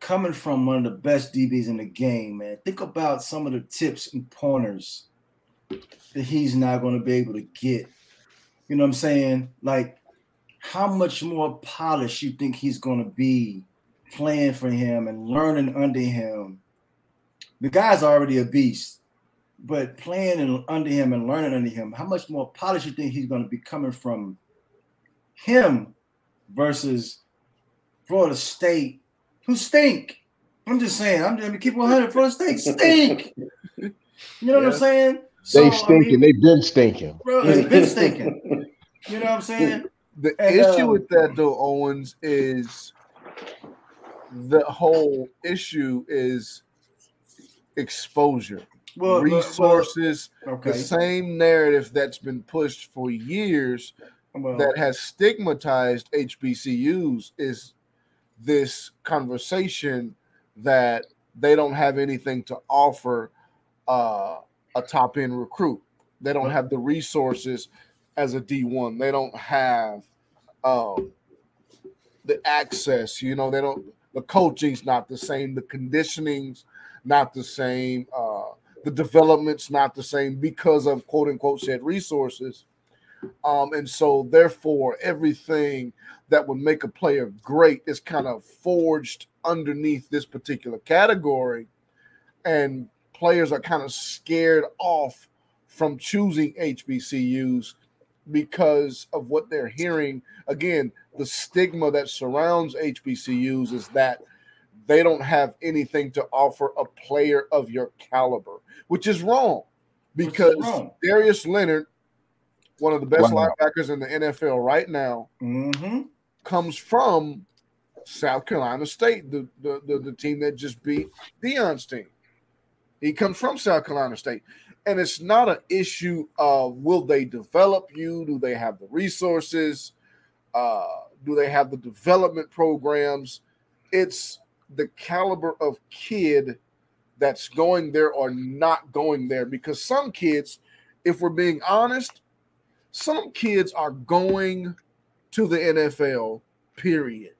coming from one of the best DBs in the game, man. Think about some of the tips and pointers that he's not going to be able to get. You know what I'm saying? Like, how much more polished you think he's going to be playing for him and learning under him? The guy's already a beast, but playing under him and learning under him, how much more polished you think he's going to be coming from him versus Florida State, who stink? I'm just saying. I'm just gonna keep 100. Florida State stink. [LAUGHS] You know what I'm saying? So, they stinking. I mean, They've been stinking. Bro, they've been stinking. You know what I'm saying? The and, issue um, with that though, Owens, is the whole issue is exposure. Well, resources, well, okay. the same narrative that's been pushed for years well, that has stigmatized HBCUs is this conversation that they don't have anything to offer uh, a top end recruit. They don't have the resources as a D1. They don't have um, the access. You know, they don't. The coaching's not the same. The conditioning's not the same. Uh, the development's not the same because of quote unquote said resources. Um, and so, therefore, everything that would make a player great is kind of forged underneath this particular category. And players are kind of scared off from choosing HBCUs because of what they're hearing. Again, the stigma that surrounds HBCUs is that they don't have anything to offer a player of your caliber, which is wrong because wrong? Darius Leonard, one of the best wow. linebackers in the NFL right now, mm-hmm. comes from South Carolina State, the, the, the, the team that just beat Deion's team. He comes from South Carolina State and it's not an issue of will they develop you? Do they have the resources? Uh, do they have the development programs? It's the caliber of kid that's going there or not going there. Because some kids, if we're being honest, some kids are going to the NFL, period.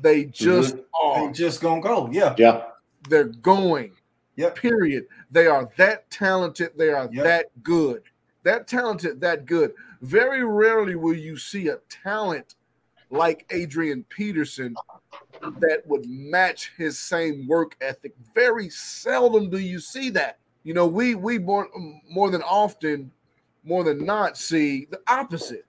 They just mm-hmm. are. They just gonna go. Yeah. Yeah. They're going. Yep. Period. They are that talented. They are yep. that good. That talented, that good. Very rarely will you see a talent like Adrian Peterson that would match his same work ethic. Very seldom do you see that. You know, we we more more than often, more than not, see the opposite.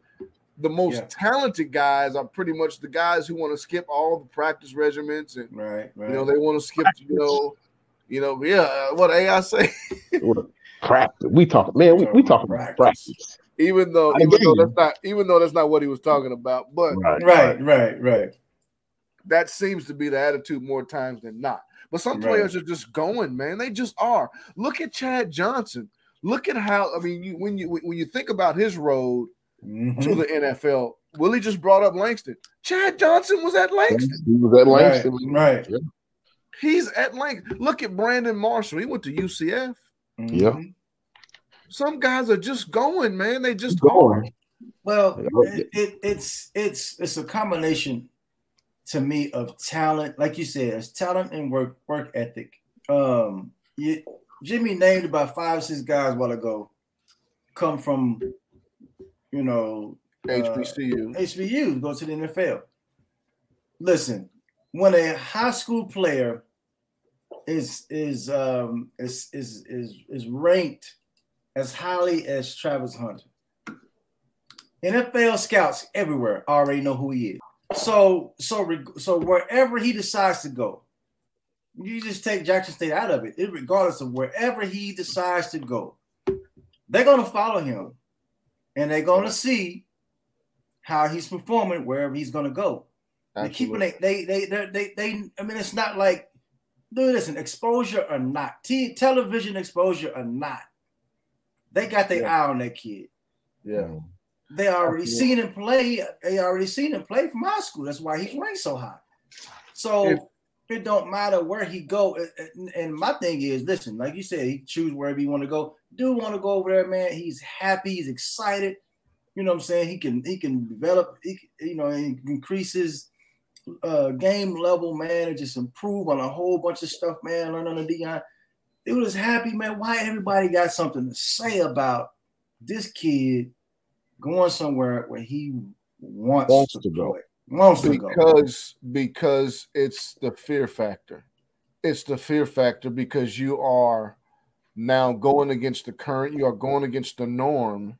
The most yeah. talented guys are pretty much the guys who want to skip all the practice regiments and right, right. you know they want to skip you know you know, yeah, uh, what AI say? practice. We talk, man. We, we talk about practice. Even though, even though that's not, even though that's not what he was talking about, but right, right, right, right. That seems to be the attitude more times than not. But some players are just going, man. They just are. Look at Chad Johnson. Look at how I mean, you, when you when you think about his road mm-hmm. to the NFL, Willie just brought up Langston. Chad Johnson was at Langston. He was at Langston, right? right. Yeah. He's at length. Look at Brandon Marshall. He went to UCF. Mm-hmm. Yeah. Some guys are just going, man. They just going. Well, it, it, it's it's it's a combination to me of talent, like you said, it's talent and work work ethic. Um, you, Jimmy named about five six guys a while ago, come from, you know, HBCU. Uh, HBCU go to the NFL. Listen, when a high school player is is um is is is is ranked as highly as Travis Hunter. NFL scouts everywhere already know who he is. So so so wherever he decides to go, you just take Jackson State out of it. Regardless of wherever he decides to go, they're gonna follow him, and they're gonna see how he's performing wherever he's gonna go. They're keeping it. They, they, they, they, they, I mean, it's not like, dude, listen, exposure or not, T- television exposure or not, they got their yeah. eye on that kid. Yeah. They already Absolutely. seen him play. They already seen him play from high school. That's why he's ranked so high. So if, it don't matter where he go. And my thing is, listen, like you said, he choose wherever he want to go. Do want to go over there, man. He's happy. He's excited. You know what I'm saying? He can he can develop. He, you know, increases uh, game level, man, and just improve on a whole bunch of stuff, man. Learn on the Deion. They was happy, man. Why everybody got something to say about this kid going somewhere where he wants, Wants to, to go. play, Wants to go. because because it's the fear factor. It's the fear factor because you are now going against the current. You are going against the norm.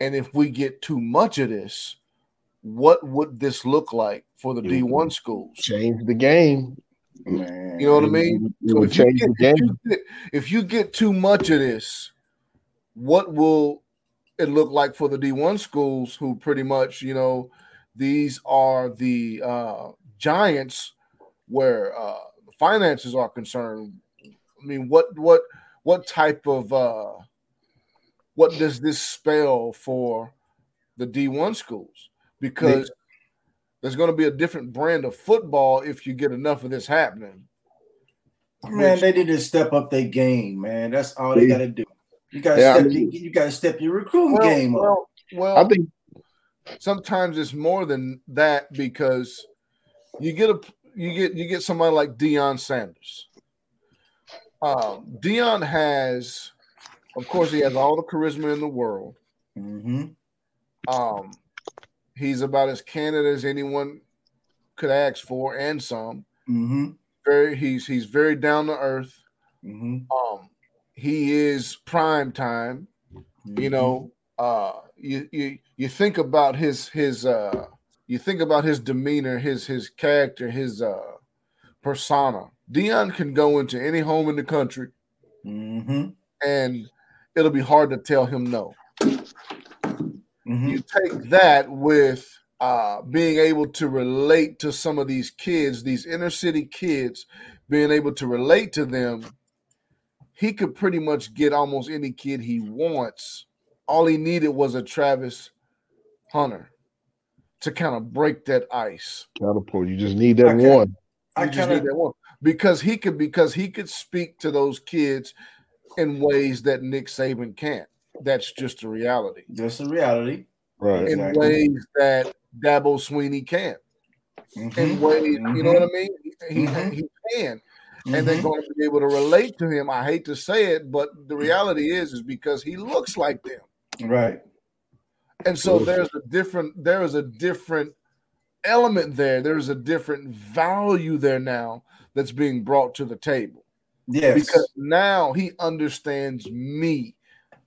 And if we get too much of this, what would this look like for the Mhm. D1 schools? Change the game. Man. You know what I mean? It So would if you, change get, the if, game. you get, if you get too much of this, what will it look like for the D1 schools who pretty much, you know, these are the uh, giants where uh, finances are concerned? I mean, what what what type of uh, what does this spell for the D1 schools? Because there's going to be a different brand of football if you get enough of this happening. Man, Which- they need to step up their game, man. That's all they They- got to do. You got to Yeah, I step. mean- you, you got to step your recruiting well, game up. well, well, I think sometimes it's more than that because you get a you get you get somebody like Deion Sanders. Um, Deion has, of course, he has all the charisma in the world. Mm-hmm. Um, he's about as candid as anyone could ask for, and some. hmm Very, he's he's very down to earth. hmm Um, he is prime time. you know uh you you you think about his his uh you think about his demeanor his his character his uh persona. Deion can go into any home in the country hmm and it'll be hard to tell him no. Hmm you take that with uh being able to relate to some of these kids these inner city kids being able to relate to them he could pretty much get almost any kid he wants all he needed was a travis hunter to kind of break that ice catapult. You just need that Okay. one. I just kind need that one. because he could because he could speak to those kids in ways that nick saban can't that's just a reality just a reality. Right. in Exactly. ways that Dabo Swinney can't. Mhm. In ways, you know what I mean? He, Mhm. he can, and they're Mhm. going to be able to relate to him. I hate to say it, but the reality is, is because he looks like them, right. and so there's a different, there is a different element there. There's a different value there now that's being brought to the table Yes. because now he understands me.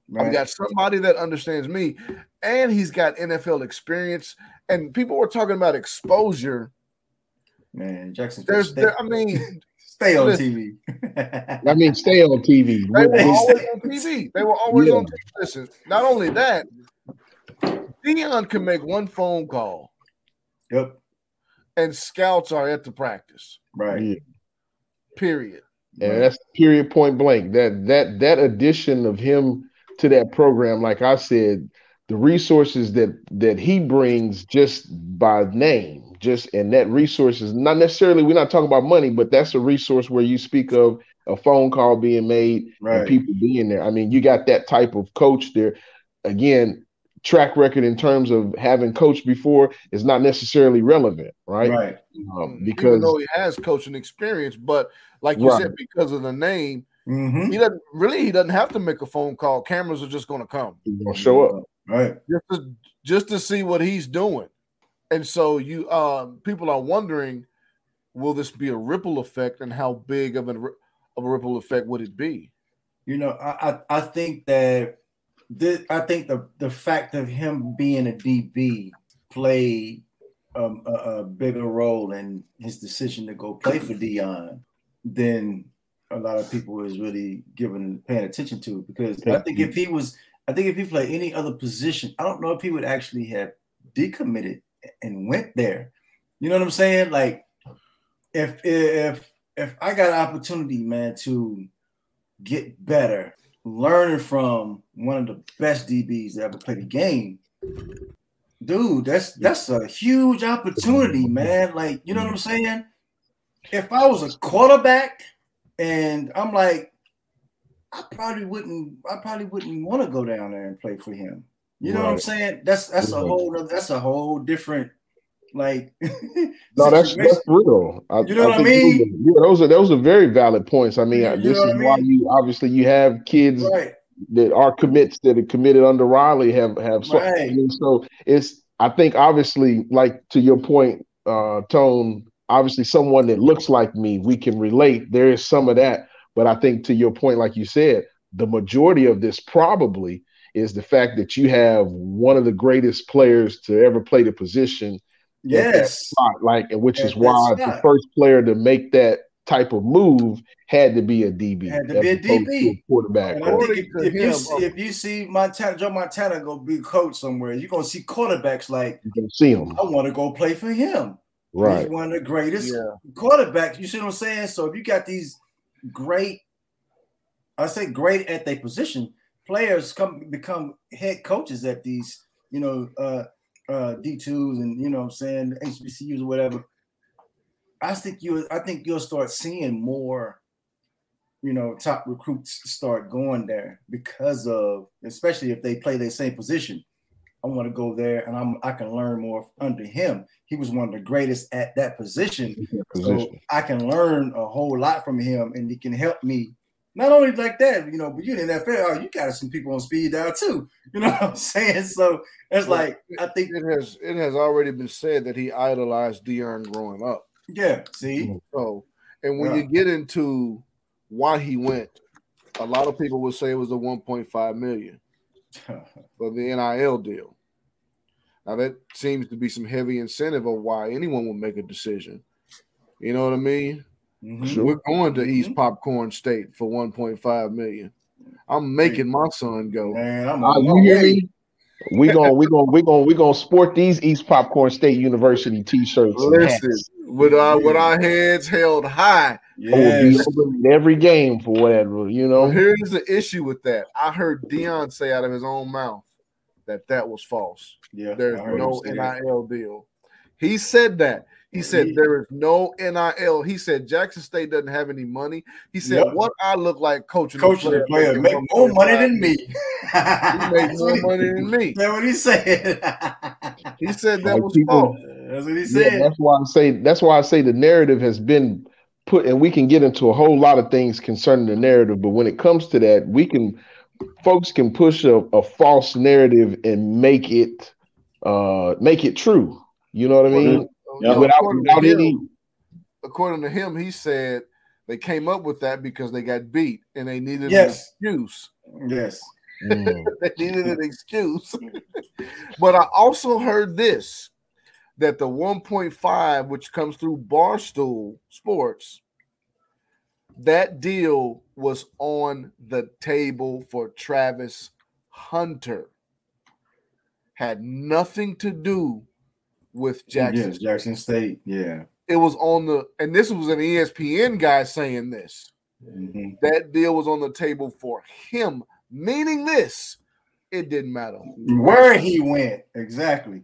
right. I've got somebody that understands me, and he's got NFL experience. And people were talking about exposure. man Jackson. There's, there, I mean, stay on listen. TV. I mean, stay on TV. they were always on TV. They were always Yeah. on TV. Listen, not only that, Deion can make one phone call, yep. and scouts are at the practice. Right. Yeah. Period. And that's period point blank. That that that addition of him to that program, like I said, the resources that that he brings just by name, just and that resource is not necessarily we're not talking about money, but that's a resource where you speak of a phone call being made and people being there. I mean, you got that type of coach there. Again, track record in terms of having coached before is not necessarily relevant, right? Right. Um, Even because though he has coaching experience, but like you Right. said, because of the name, hmm he doesn't really he doesn't have to make a phone call. Cameras are just going to come. he's gonna show up. Right. just to, just to see what he's doing. And so you um people are wondering will this be a ripple effect and how big of a of a ripple effect would it be? You know, I I, I think that this, I think the the fact of him being a DB played um, a, a bigger role in his decision to go play for Deion than a lot of people is really giving paying attention to. Because I think if he was, I think if he played any other position, I don't know if he would actually have decommitted and went there. You know what I'm saying? Like if if if I got an opportunity, man, to get better, learning from one of the best DBs that ever played the game, dude, that's that's a huge opportunity, man. Like, you know what I'm saying? If I was a quarterback and I'm like, I probably wouldn't, I probably wouldn't want to go down there and play for him. You know what I'm saying? That's that's a whole that's a whole different like [LAUGHS] no, that's that's real. I, you know I what I mean? Those are, yeah, those are those are very valid points. I mean, you this is I mean? why you obviously you have kids right. that are commits that are committed under Riley have have right. so it's I think obviously like to your point, uh, Tone. Obviously, someone that looks like me, we can relate. There is some of that, but I think to your point, like you said, the majority of this probably is the fact that you have one of the greatest players to ever play the position. Yes. Spot, like, which is why the first player to make that type of move had to be a DB. Had to be a DB. A quarterback. And I think if, if you see, if you see Montana, Joe Montana go be coach somewhere, you're gonna see quarterbacks like you can see him. I want to go play for him. Right. He's one of the greatest yeah. quarterbacks. You see what I'm saying? So if you got these great, I say great at their position, players come become head coaches at these, you know, uh, uh, D2s and you know I'm saying HBCUs or whatever. I think you I think you'll start seeing more, you know, top recruits start going there because of especially if they play their same position. I want to go there and I'm I can learn more under him. He was one of the greatest at that position. position. So I can learn a whole lot from him and he can help me not only like that, you know, but you in NFL, oh, you got some people on speed dial too. You know [LAUGHS] what I'm saying? So it's well, like I think it has it has already been said that he idolized Deion growing up. Yeah, see. So and when yeah. you get into why he went, a lot of people would say it was the 1.5 million [LAUGHS] for the NIL deal. Now that seems to be some heavy incentive of why anyone would make a decision. You know what I mean? Mm-hmm. We're going to East mm-hmm. Popcorn State for 1.5 million. I'm making my son go. Man, I'm uh, you hear me? We gonna we gonna we gonna we gonna sport these East Popcorn State University t-shirts. Listen, with our with our heads held high. Yes. every game for whatever you know. Well, here's the issue with that. I heard Deion say out of his own mouth that that was false. Yeah, there's no NIL deal. He said that. He said there is no NIL. He said Jackson State doesn't have any money. He said yep. what I look like coaching, coaching the player, player make more money than me. he makes more money than me. That's what he said. he said that like was people, false. That's what he said. Yeah, that's why I say that's why I say the narrative has been put, and we can get into a whole lot of things concerning the narrative. But when it comes to that, we can folks can push a, a false narrative and make it uh make it true. You know what I mean? Yep. Without, without him, any. According to him, he said they came up with that because they got beat and they needed yes. an excuse. Yes. Mm. [LAUGHS] they needed an excuse. [LAUGHS] but I also heard this that the 1.5, which comes through Barstool Sports, that deal was on the table for Travis Hunter. Had nothing to do with Jackson. Yes, Jackson State. Yeah. It was on the, and this was an ESPN guy saying this. Mm-hmm. That deal was on the table for him, meaning this. It didn't matter where he went. Exactly.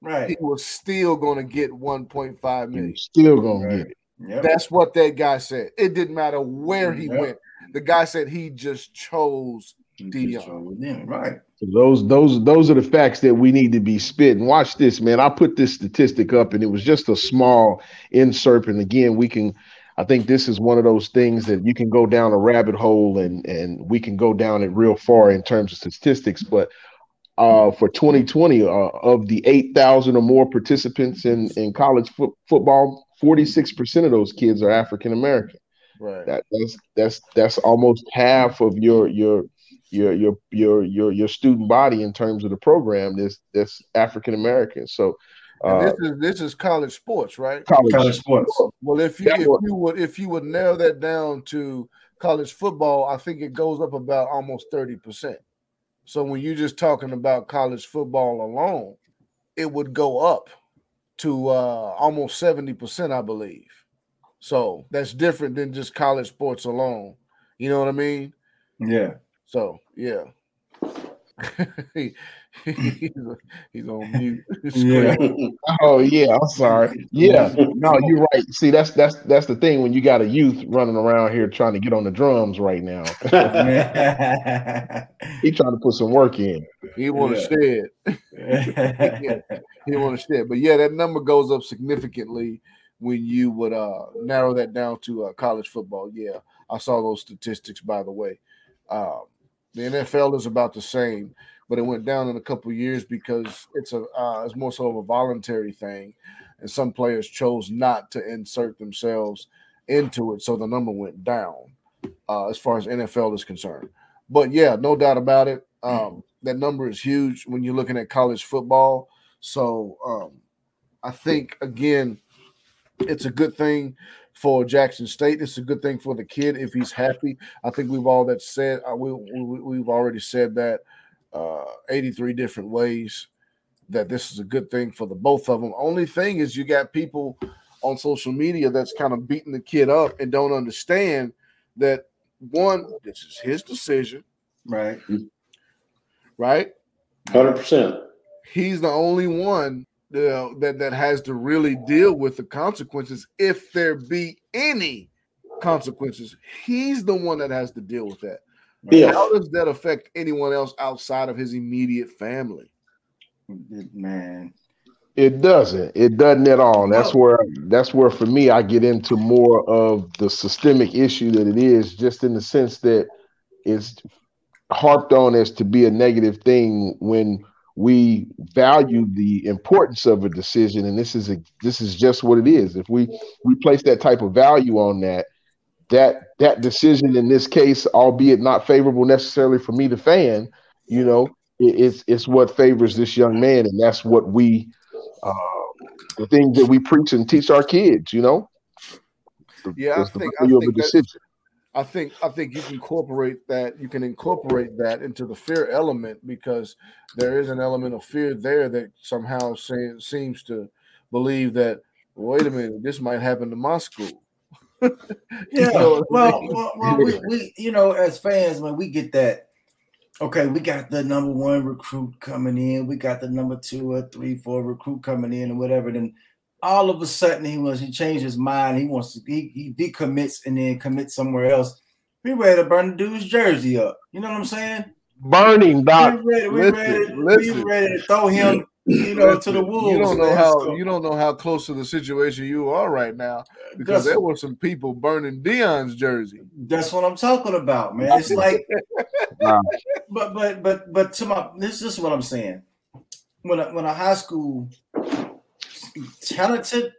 Right. He was still going to get 1.5 million. Still going right. to get it. Yep. That's what that guy said. It didn't matter where he yep. went. The guy said he just chose Deion. Right. Those those those are the facts that we need to be spitting. Watch this, man. I put this statistic up, and it was just a small insert. And again, we can. I think this is one of those things that you can go down a rabbit hole, and and we can go down it real far in terms of statistics. But uh, for 2020, uh, of the 8,000 or more participants in in college fo- football, 46 percent of those kids are African American. Right. That, that's that's that's almost half of your your your your your your your student body in terms of the program this this African American. So uh, this is this is college sports, right? College, college sports. Well, if you if you would if you would narrow that down to college football, I think it goes up about almost thirty percent. So when you're just talking about college football alone, it would go up to uh, almost seventy percent, I believe. So that's different than just college sports alone. You know what I mean? Yeah. So yeah. he, he's, [LAUGHS] he's, on mute. [LAUGHS] yeah. [LAUGHS] Oh yeah, I'm sorry. Yeah, no, you're right. See, that's that's that's the thing when you got a youth running around here trying to get on the drums right now. He's trying to put some work in. He want to yeah. shed. yeah, he didn't want to share. But yeah, that number goes up significantly when you would uh, narrow that down to uh, college football. Yeah, I saw those statistics. By the way, um, the NFL is about the same, but it went down in a couple years because it's a uh, it's more so of a voluntary thing, and some players chose not to insert themselves into it, so the number went down uh, as far as NFL is concerned. But yeah, no doubt about it. Um, that number is huge when you're looking at college football. So um, I think again, it's a good thing for Jackson State. It's a good thing for the kid if he's happy. I think we've all that said. Uh, we, we have already said that uh, 83 different ways that this is a good thing for the both of them. Only thing is, you got people on social media that's kind of beating the kid up and don't understand that one, this is his decision, right? Right, hundred percent. He's the only one uh, that that has to really deal with the consequences if there be any consequences. He's the one that has to deal with that. Yeah. How does that affect anyone else outside of his immediate family? Man, it doesn't. It doesn't at all. That's where that's where for me I get into more of the systemic issue that it is, just in the sense that it's harped on as to be a negative thing when we value the importance of a decision and this is a this is just what it is. If we we place that type of value on that that that decision in this case albeit not favorable necessarily for me the fan you know it, it's it's what favors this young man and that's what we uh the things that we preach and teach our kids you know? Yeah I think, I think decision I think I think you can incorporate that. You can incorporate that into the fear element because there is an element of fear there that somehow say, seems to believe that wait a minute, this might happen to my school. [LAUGHS] yeah, you know well, well, well we, we, you know, as fans, when we get that, okay, we got the number one recruit coming in, we got the number two or three, four recruit coming in, or whatever. Then all of a sudden he wants he changed his mind. He wants to he, he decommits and then commits somewhere else. We ready to burn the dude's jersey up. You know what I'm saying? Burning, doc. We ready, we listen, ready, listen. we ready to throw him, you know, to the wolves. You don't know man. how you don't know how close to the situation you are right now because there were some people burning Deion's jersey. That's what I'm talking about, man. It's [LAUGHS] like, wow. but but but but to my this is what I'm saying. When a, when a high school talented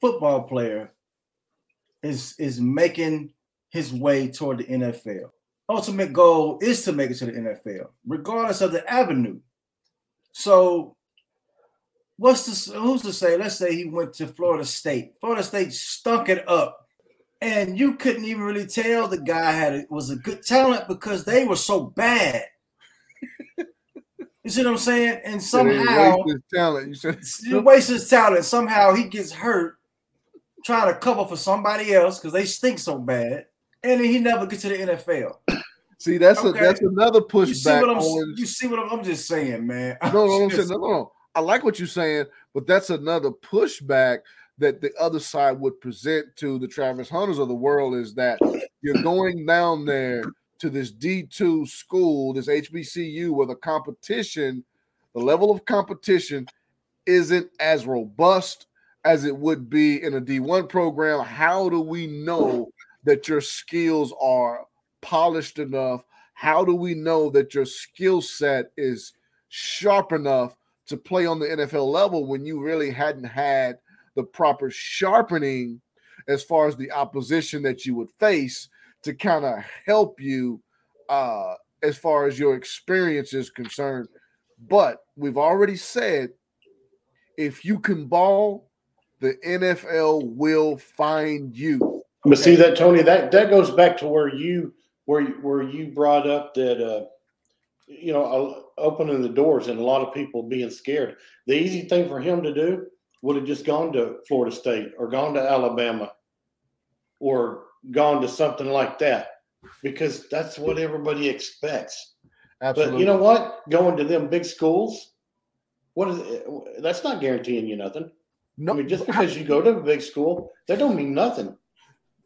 football player is is making his way toward the NFL. Ultimate goal is to make it to the NFL, regardless of the avenue. So, what's the who's to say? Let's say he went to Florida State. Florida State stunk it up, and you couldn't even really tell the guy had a, was a good talent because they were so bad. You see what I'm saying? And somehow waste his talent. You said [LAUGHS] he wastes his talent. Somehow he gets hurt trying to cover for somebody else because they stink so bad, and then he never gets to the NFL. [CLEARS THROAT] See, that's okay. a that's another pushback. You see what I'm, on, you see what I'm, I'm just saying, man. No, no, [LAUGHS] I'm saying, no, no. I like what you're saying, but that's another pushback that the other side would present to the Travis Hunters of the world is that you're going down there to this D2 school, this HBCU, where the competition, the level of competition isn't as robust as it would be in a D1 program. How do we know that your skills are polished enough? How do we know that your skill set is sharp enough to play on the NFL level when you really hadn't had the proper sharpening as far as the opposition that you would face to kind of help you uh, as far as your experience is concerned. But we've already said if you can ball, the NFL will find you. But see that Tony, that that goes back to where you where where you brought up that uh, you know opening the doors and a lot of people being scared. The easy thing for him to do would have just gone to Florida State or gone to Alabama or gone to something like that because that's what everybody expects. Absolutely. But you know what? Going to them big schools, what is it? that's not guaranteeing you nothing. No, I mean, just because you go to a big school, that don't mean nothing.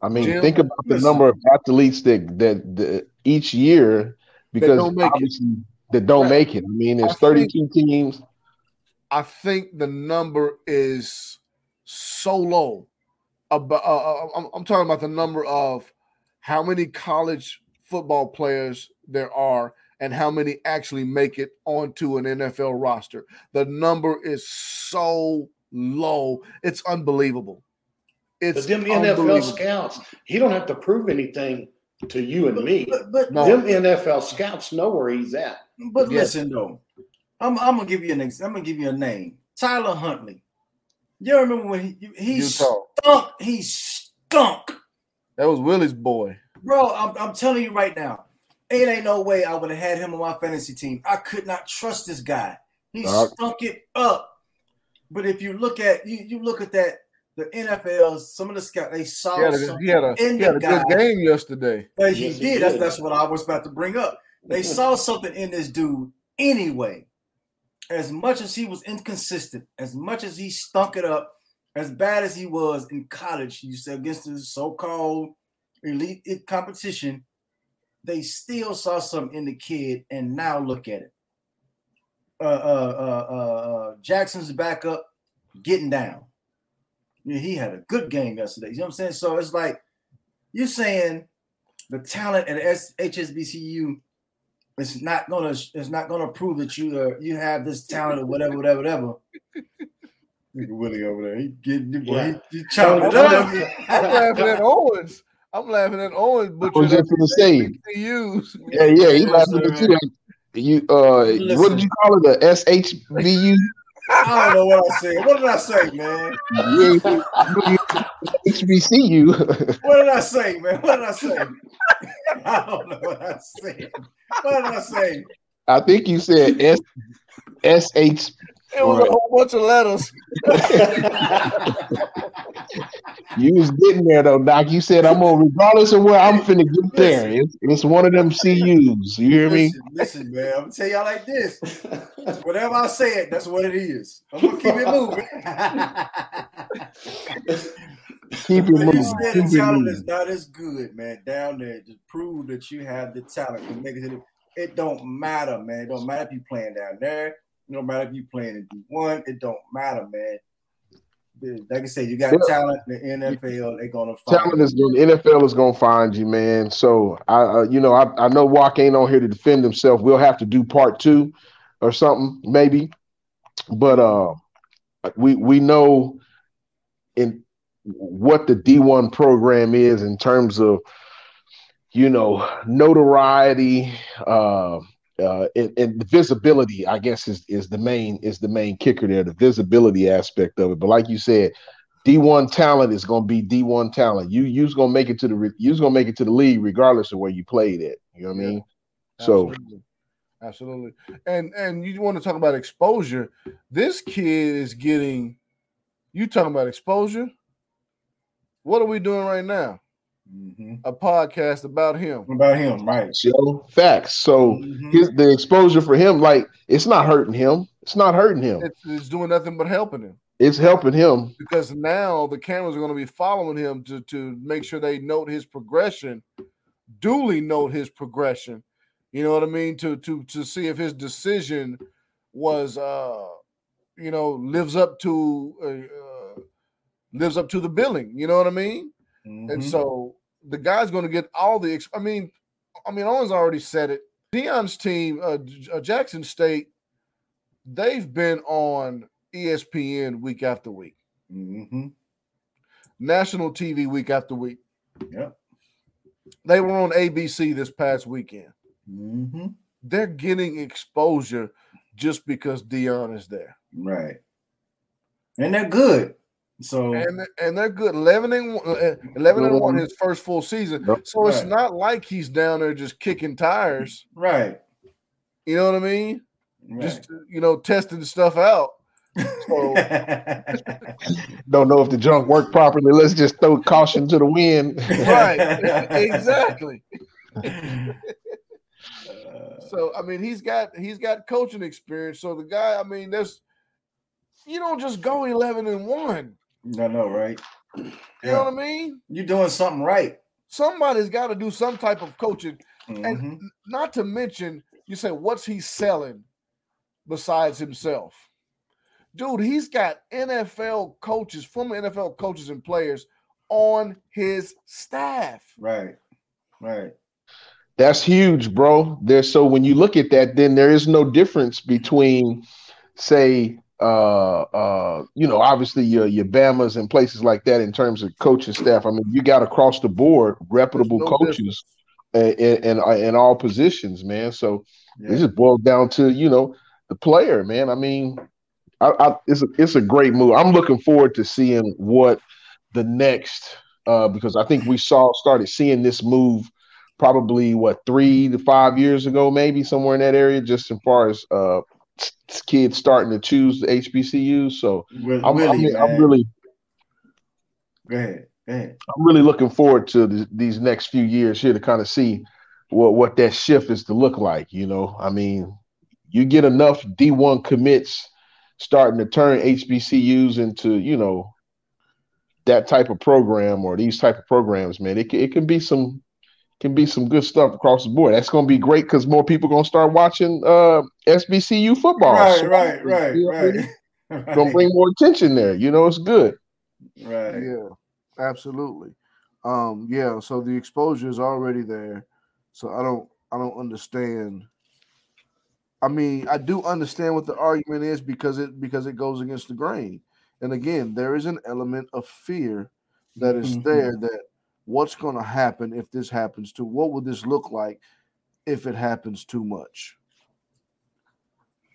I mean, Jim, think about the number of athletes that that, that each year because that don't make it. That don't right. make it. I mean, there's 32 teams. I think the number is so low. About uh, uh, I'm, I'm talking about the number of how many college football players there are and how many actually make it onto an NFL roster. The number is so low. It's unbelievable. It's But them NFL scouts, he don't have to prove anything to you and But, me. but, but, No. Them NFL scouts know where he's at. but Yes. listen though, I'm, I'm gonna give you an ex- I'm gonna give you a name. Tyler Huntley. You remember when he he Utah. stunk? He stunk, That was Willie's boy. bro. I'm, I'm telling you right now, it ain't no way I would have had him on my fantasy team. I could not trust this guy. He Dog. stunk it up. But if you look at you, you look at that the NFL, some of the scouts they saw He had a, something he had a, in he had a the good game yesterday. that he Yes, he did. That's did. that's what I was about to bring up. They saw something in this dude anyway. As much as he was inconsistent, as much as he stunk it up, as bad as he was in college, you said against the so-called elite competition, they still saw something in the kid, and now look at it. Uh, uh, uh, uh, uh, Jackson's backup getting down. Yeah, he had a good game yesterday. You know what I'm saying? So it's like you're saying the talent at HSBCU is not gonna is not gonna prove that you uh, you have this talent or whatever, whatever, whatever. Willie over there. He getting boy, Yeah. he, he chopping it I'm up. I'm laughing at Owens. I'm laughing at Owens. I Butcher was just gonna say, use. yeah, yeah, he laughing at you. You uh, what did you call it? The SHBU? I don't know what I said. What did I say, man? HBCU. What did I say, man? What did I say? [LAUGHS] I don't know what I said. What did I say? I think you said S SH. It was a whole bunch of letters. [LAUGHS] You was getting there though, Doc. You said I'm on regardless of where I'm finna get there. It's, it's one of them CUs. You hear me? Listen, listen, man. I'm gonna tell y'all like this. Whatever I say it, that's what it is. I'm gonna keep it moving. [LAUGHS] Keep it When you moving. said Keep the it talent is not as good, man. Down there, just prove that you have the talent to make it. It don't matter, man. It don't matter if you playing down there. Don't matter if you playing in D one. It don't matter, man. Like I said, you got Yeah. talent in the NFL. They're gonna find. Talent is going. NFL is to find you, man. So I, uh, you know, I, I know Walk ain't on here to defend himself. We'll have to do part two or something, maybe. But uh, we we know in what the D1 program is in terms of you know notoriety uh uh and, and the visibility i guess is is the main is the main kicker there the visibility aspect of it but like you said d1 talent is going to be d1 talent you you's going to make it to the you's going to make it to the league regardless of where you played at you know what i mean so Absolutely. Absolutely. And and you want to talk about exposure. This kid is getting you talking about exposure? What are we doing right now? Mhm. A podcast about him. About him, right? so facts so Mhm. his the exposure for him like it's not hurting him it's not hurting him It's, it's doing nothing but helping him it's helping him because now the cameras are going to be following him to to make sure they note his progression, duly note his progression. You know what I mean? To to to see if his decision was uh you know lives up to uh, uh, lives up to the billing. You know what I mean? And Mhm. so the guy's going to get all the. I mean, I mean, Owens already said it. Deion's team, uh, uh, Jackson State, they've been on ESPN week after week, Mhm. national TV week after week. Yeah, They were on ABC this past weekend. Mhm. They're getting exposure just because Dion is there, Right. And they're good. So and and they're good. Eleven and one, uh, eleven and one his first full season. Yep. So it's Right. not like he's down there just kicking tires. right. You know what I mean? right. just you know testing stuff out. So [LAUGHS] don't know if the junk worked properly let's just throw caution to the wind right, [LAUGHS] exactly. Uh, So I mean, he's got he's got coaching experience. So the guy, I mean, there's you don't just go eleven and one. No, no, right? [CLEARS THROAT] You Yeah. know what I mean? You're doing something right. Somebody's got to do some type of coaching, and Mhm. n- not to mention, you say, what's he selling besides himself? dude, he's got NFL coaches, former NFL coaches and players on his staff. Right. Right. That's huge, bro. There, so when you look at that, then there is no difference between, say, uh, uh, you know, obviously your your Bama's and places like that in terms of coaching staff. I mean, you got across the board reputable no coaches in, in in all positions, man. So Yeah. it just boils down to you know the player, man. I mean, I, I, it's a, it's a great move. I'm looking forward to seeing what the next uh, because I think we saw started seeing this move probably what three to five years ago, maybe somewhere in that area, just as far as uh, kids starting to choose the HBCUs. So With I'm, I'm, I'm really Go ahead. Go ahead. I'm really looking forward to th- these next few years here to kind of see what what that shift is to look like. You know, I mean, you get enough D1 commits starting to turn HBCUs into you know that type of program or these type of programs, man. It it can be some can be some good stuff across the board. That's going to be great because more people going to start watching uh, SBCU football. Right, So, right, right, you know what right. [LAUGHS] Gonna bring more attention there. You know, it's good. Right. Yeah, absolutely. Um, yeah, so the exposure is already there. So I don't I don't understand. I mean, I do understand what the argument is because it because it goes against the grain. And again, there is an element of fear that is Mhm. there that what's going to happen if this happens to what would this look like if it happens too much?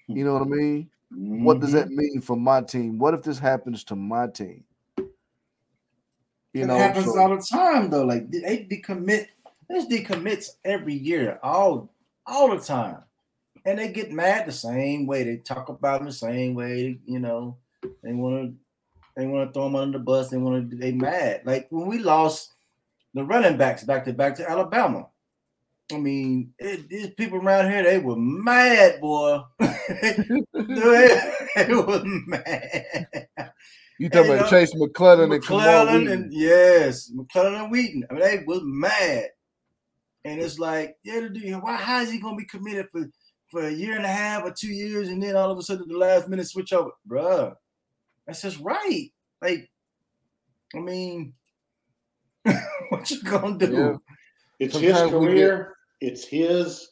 You know what I hmm. mean? What does that mm-hmm. mean for my team? What if this happens to my team? You it know, happens so- all the time though. Like they decommit, there's decommits every year, all all the time, and they get mad the same way. They talk about them the same way. You know, they want to they want to throw them under the bus. They want to they mad. Like when we lost the running backs back to back to Alabama. I mean, it, these people around here, they were mad, boy. [LAUGHS] they, [LAUGHS] they were mad. You talking And, about uh, Jase McClellan and McClellan Wheaton. and yes, McClellan and Wheaton. I mean, they was mad, and it's like, yeah, dude, why? How is he gonna be committed for for a year and a half or two years, and then all of a sudden the last minute switch over, bruh? That's just right. Like, I mean, [LAUGHS] what you gonna do? Yeah. It's his Sometimes we career. It's his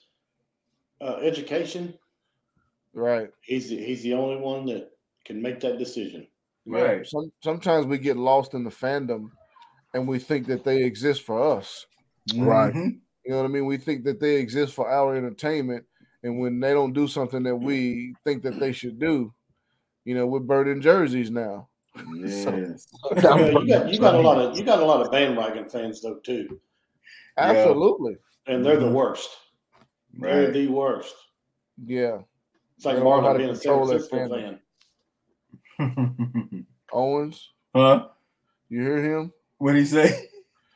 uh, education. Right. He's the, he's the only one that can make that decision. Right. Some, sometimes we get lost in the fandom and we think that they exist for us. Right. Mhm. You know what I mean? We think that they exist for our entertainment. And when they don't do something that we think that they should do, you know, we're burning jerseys now. Yes. Yeah, you got you got a lot of you got a lot of bandwagon fans though too, Yeah. Absolutely. and they're the Mhm. worst. They're the worst. Yeah. It's like They don't know how Marlon being a San Francisco fan. [LAUGHS] Owens, huh? you hear him? What he say?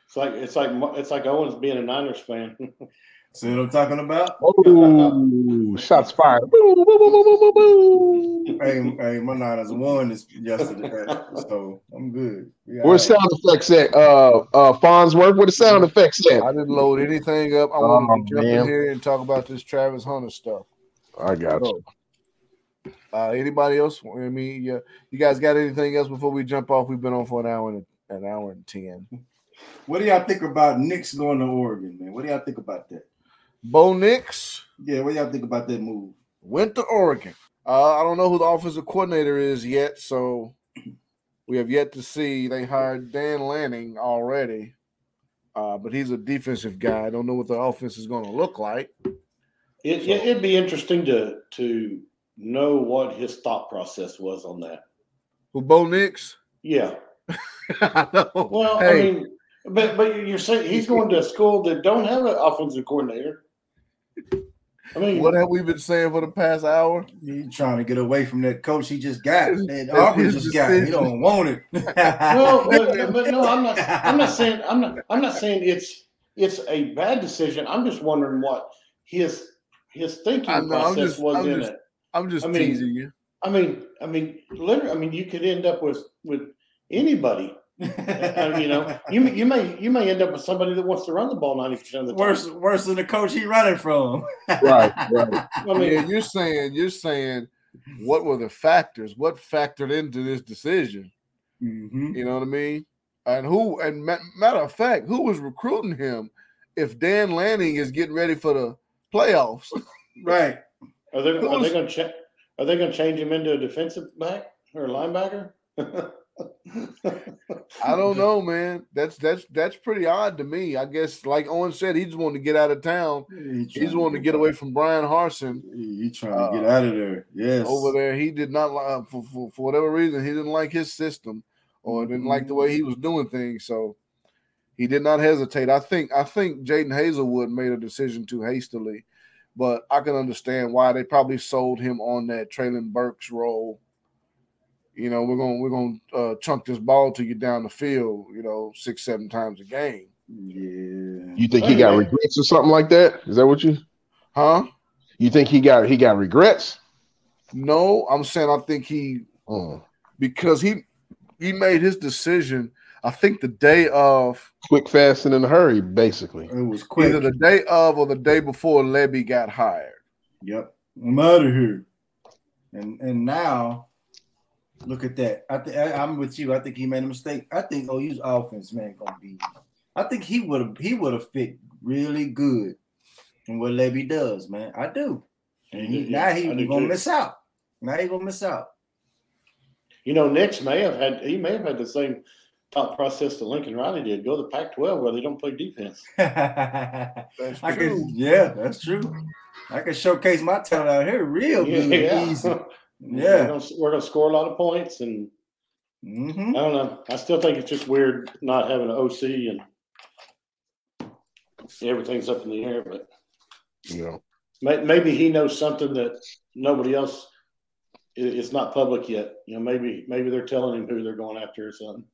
It's like it's like it's like Owens being a Niners fan. [LAUGHS] See what I'm talking about? Oh, shots fired. Boom, boom, boom, boom, boom, boom, boom. hey, hey, my Niners won this yesterday, so I'm good. We all Where's right. sound effects at? Uh, uh, Farnsworth. Where the sound effects at? I didn't load anything up. I wanted Oh, to jump man. in here and talk about this Travis Hunter stuff. I got you. Uh, anybody else? I mean, yeah, you guys got anything else before we jump off? We've been on for an hour and an hour and ten. What do y'all think about Nix going to Oregon, man? What do y'all think about that? Bo Nix Yeah, what y'all think about that move? went to Oregon. Uh, I don't know who the offensive coordinator is yet, so we have yet to see. They hired Dan Lanning already, uh, but he's a defensive guy. I don't know what the offense is going to look like. It, So- It'd be interesting to to know what his thought process was on that. Who Bo Nix? Yeah. [LAUGHS] I know. Well, Hey. I mean, but but you're saying he's going to a school that don't have an offensive coordinator. I mean, What have we been saying for the past hour? He trying to get away from that coach he just got. [LAUGHS] That it's Auburn his just got. He don't want it. [LAUGHS] well, but, but no, I'm not. I'm not saying. I'm not. I'm not saying it's it's a bad decision. I'm just wondering what his his thinking I know, I'm process just- was I'm in just- it. I'm just I mean, teasing you. I mean, I mean, literally. I mean, you could end up with with anybody. You know, you may- you may you may end up with somebody that wants to run the ball ninety percent of the time. worse, worse than the coach he running from. [LAUGHS] Right, right. I mean, yeah, you're saying you're saying what were the factors? What factored into this decision? Mhm. You know what I mean? And who? And ma- matter of fact, who was recruiting him? If Dan Lanning is getting ready for the playoffs, Right. Are they, are they going to cha- Are they going to change him into a defensive back or a linebacker? [LAUGHS] I don't know, man. That's that's that's pretty odd to me. I guess, like Owen said, he just wanted to get out of town. He He just wanted to get away from Bryan Harsin He, he trying to get uh, out of there. Yes. over there. He did not like uh, for, for for whatever reason he didn't like his system or didn't like the way he was doing things. So he did not hesitate. I think I think Jadon Haselwood made a decision too hastily, but I can understand why they probably sold him on that Treylon Burks role. You know, we're gonna we're gonna uh, chunk this ball to you down the field. You know, six seven times a game, Yeah. You think he got regrets or something like that? Is that what you? huh? You think he got he got regrets? No, I'm saying I think he Mm. because he he made his decision. I think the day of Quick, fast, and in a hurry, basically. It was quick. either the day of or the day before Lebby got hired. Yep. I'm out of here. And and now look at that. I think I'm with you. I think he made a mistake. I think OU's offense, man, gonna be. I think he would have he would have fit really good in what Lebby does, man. I do. And he, now he I do gonna too. miss out. Now he gonna miss out. You know, Nix may have had he may have had the same thought process that Lincoln Riley did. Go to the Pac-12 where they don't play defense. [LAUGHS] I That's can, yeah, that's true. I can showcase my talent out here real good, easy. [LAUGHS] we're Yeah. gonna, we're gonna score a lot of points, and hmm I don't know. I still think it's just weird not having an OC and everything's up in the air. But You know. maybe he knows something that nobody else. i- It's not public yet. You know, maybe maybe they're telling him who they're going after or something.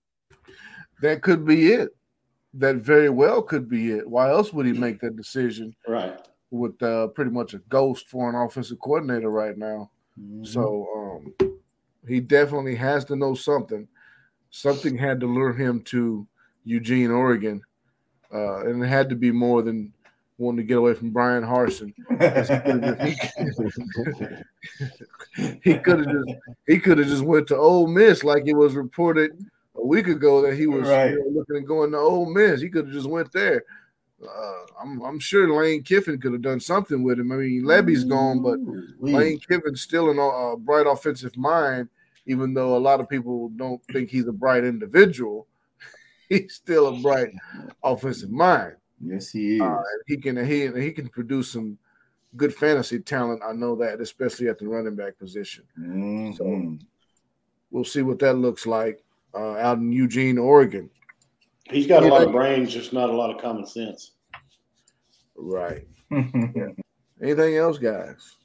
That could be it. That very well could be it. Why else would he make that decision Right. with uh, pretty much a ghost for an offensive coordinator right now? Mm-hmm. So um, he definitely has to know something. Something had to lure him to Eugene, Oregon, uh, and it had to be more than wanting to get away from Bryan Harsin. [LAUGHS] He could have just he could have [LAUGHS] just went to Ole Miss like it was reported a week ago that he was you know, looking at going to Ole Miss. He could have just went there. Uh, I'm I'm sure Lane Kiffin could have done something with him. I mean, Lebby's gone, but Ooh-wee. Lane Kiffin's still an, a bright offensive mind, even though a lot of people don't think he's a bright individual. [LAUGHS] He's still a bright offensive mind. Yes, he is. Uh, he can he he can produce some good fantasy talent. I know that, especially at the running back position. Mhm. We'll see what that looks like uh, out in Eugene, Oregon. He's got a lot of brains, just not a lot of common sense. Right. [LAUGHS] Anything else, guys?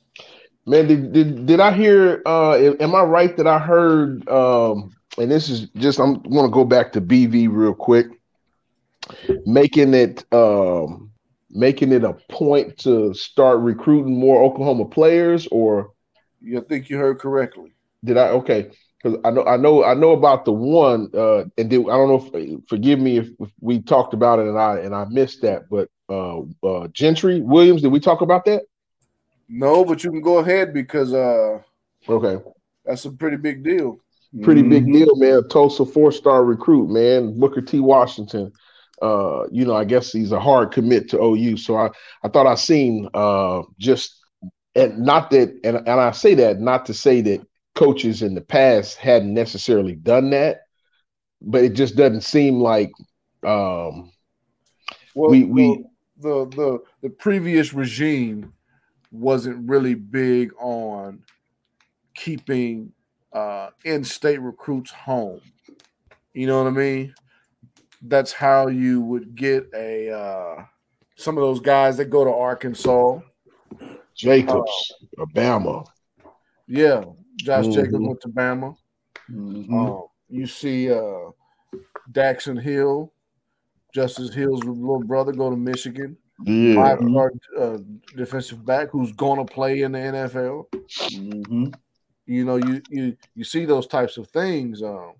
Man, did, did did I hear? Uh, am I right that I heard? Um, and this is just I'm going to go back to BV real quick, making it um, making it a point to start recruiting more Oklahoma players, or You think you heard correctly? did I? Okay, because I know I know I know about the one, uh, and did, I don't know. If, forgive me if, if we talked about it and I and I missed that, but uh, uh, Gentry Williams, did we talk about that? No, but you can go ahead because uh, Okay. that's a pretty big deal. pretty big Mhm. deal, man. Tulsa four star recruit, man. Booker T. Washington. Uh, you know, I guess he's a hard commit to OU. So I, I thought I seen uh just and not that and, and I say that not to say that coaches in the past hadn't necessarily done that, but it just doesn't seem like um Well, We- we- the, the the the previous regime wasn't really big on keeping uh, in-state recruits home. You know what I mean? That's how you would get a uh, some of those guys that go to Arkansas. Jacobs, Alabama. Yeah, Josh Jacobs Mhm. went to Bama. Mhm. Um, you see uh, Daxton Hill, Justice Hill's little brother, go to Michigan. Yeah. five star uh, defensive back who's going to play in the NFL. Mhm. You know, you you you see those types of things. Um,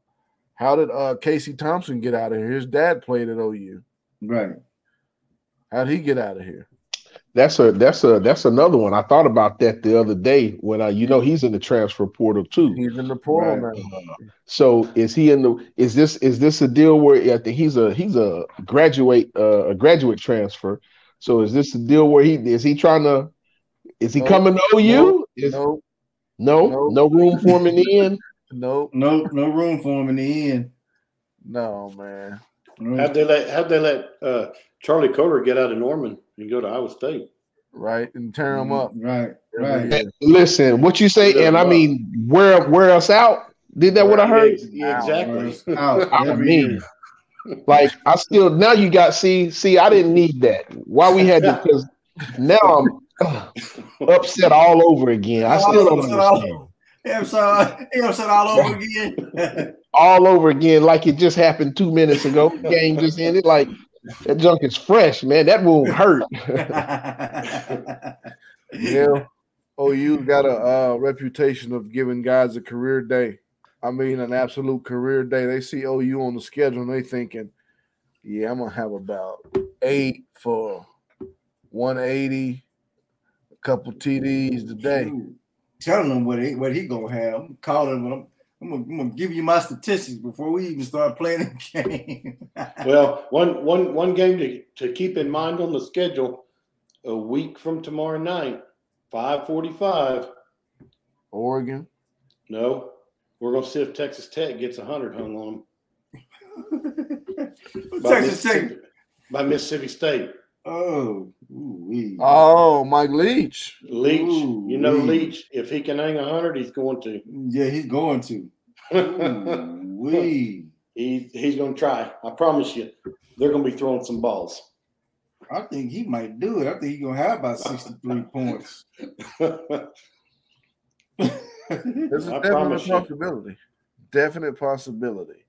how did uh, Casey Thompson get out of here? His dad played at OU. Right. How would he get out of here? That's a that's a that's another one. I thought about that the other day when I you know he's in the transfer portal too. He's in the portal Right. now. So is he in the is this is this a deal where I think he's a he's a graduate uh, a graduate transfer. So is this a deal where he is he trying to is he Nope. coming to OU? Nope. Is Nope, no Nope. no room for him in the end. [LAUGHS] nope, No, no room for him in the end. no, man. How'd they let How'd they let uh, Charlie Kolar get out of Norman and go to Iowa State? Right, and tear them up. Right, right. year. Listen, what you say, and I mean where where else out? Did that what I heard? Yeah, exactly. [LAUGHS] Out I mean. Like I still now you got see see I didn't need that. Why we had to [LAUGHS] because now I'm uh, [LAUGHS] upset all over again. I still don't understand. Yeah, so he upset all over again. All over again, like it just happened two minutes ago. Game just ended. Like that junk is fresh, man. That won't hurt. [LAUGHS] Yeah. OU got a uh, reputation of giving guys a career day. I mean, an absolute career day. They see OU on the schedule and they thinking, yeah, I'm gonna have about eight for 180, a couple TDs today. Telling him what he what he gonna have. I'm calling him. I'm, I'm, gonna, I'm gonna give you my statistics before we even start playing the game. [LAUGHS] Well, one one one game to, to keep in mind on the schedule. A week from tomorrow night, five forty-five. Oregon. No, we're gonna see if Texas Tech gets hundred hung on them. by Texas Tech. By Mississippi State. Oh, ooh-wee. Oh, Mike Leach. Leach, Ooh, you know. Leach. If he can hang hundred, he's going to. yeah, he's going to. [LAUGHS] We. he he's going to try. I promise you. They're going to be throwing some balls. I think he might do it. I think he's gonna have about sixty-three [LAUGHS] points. [LAUGHS] There's a I definite promise you. possibility. Definite possibility.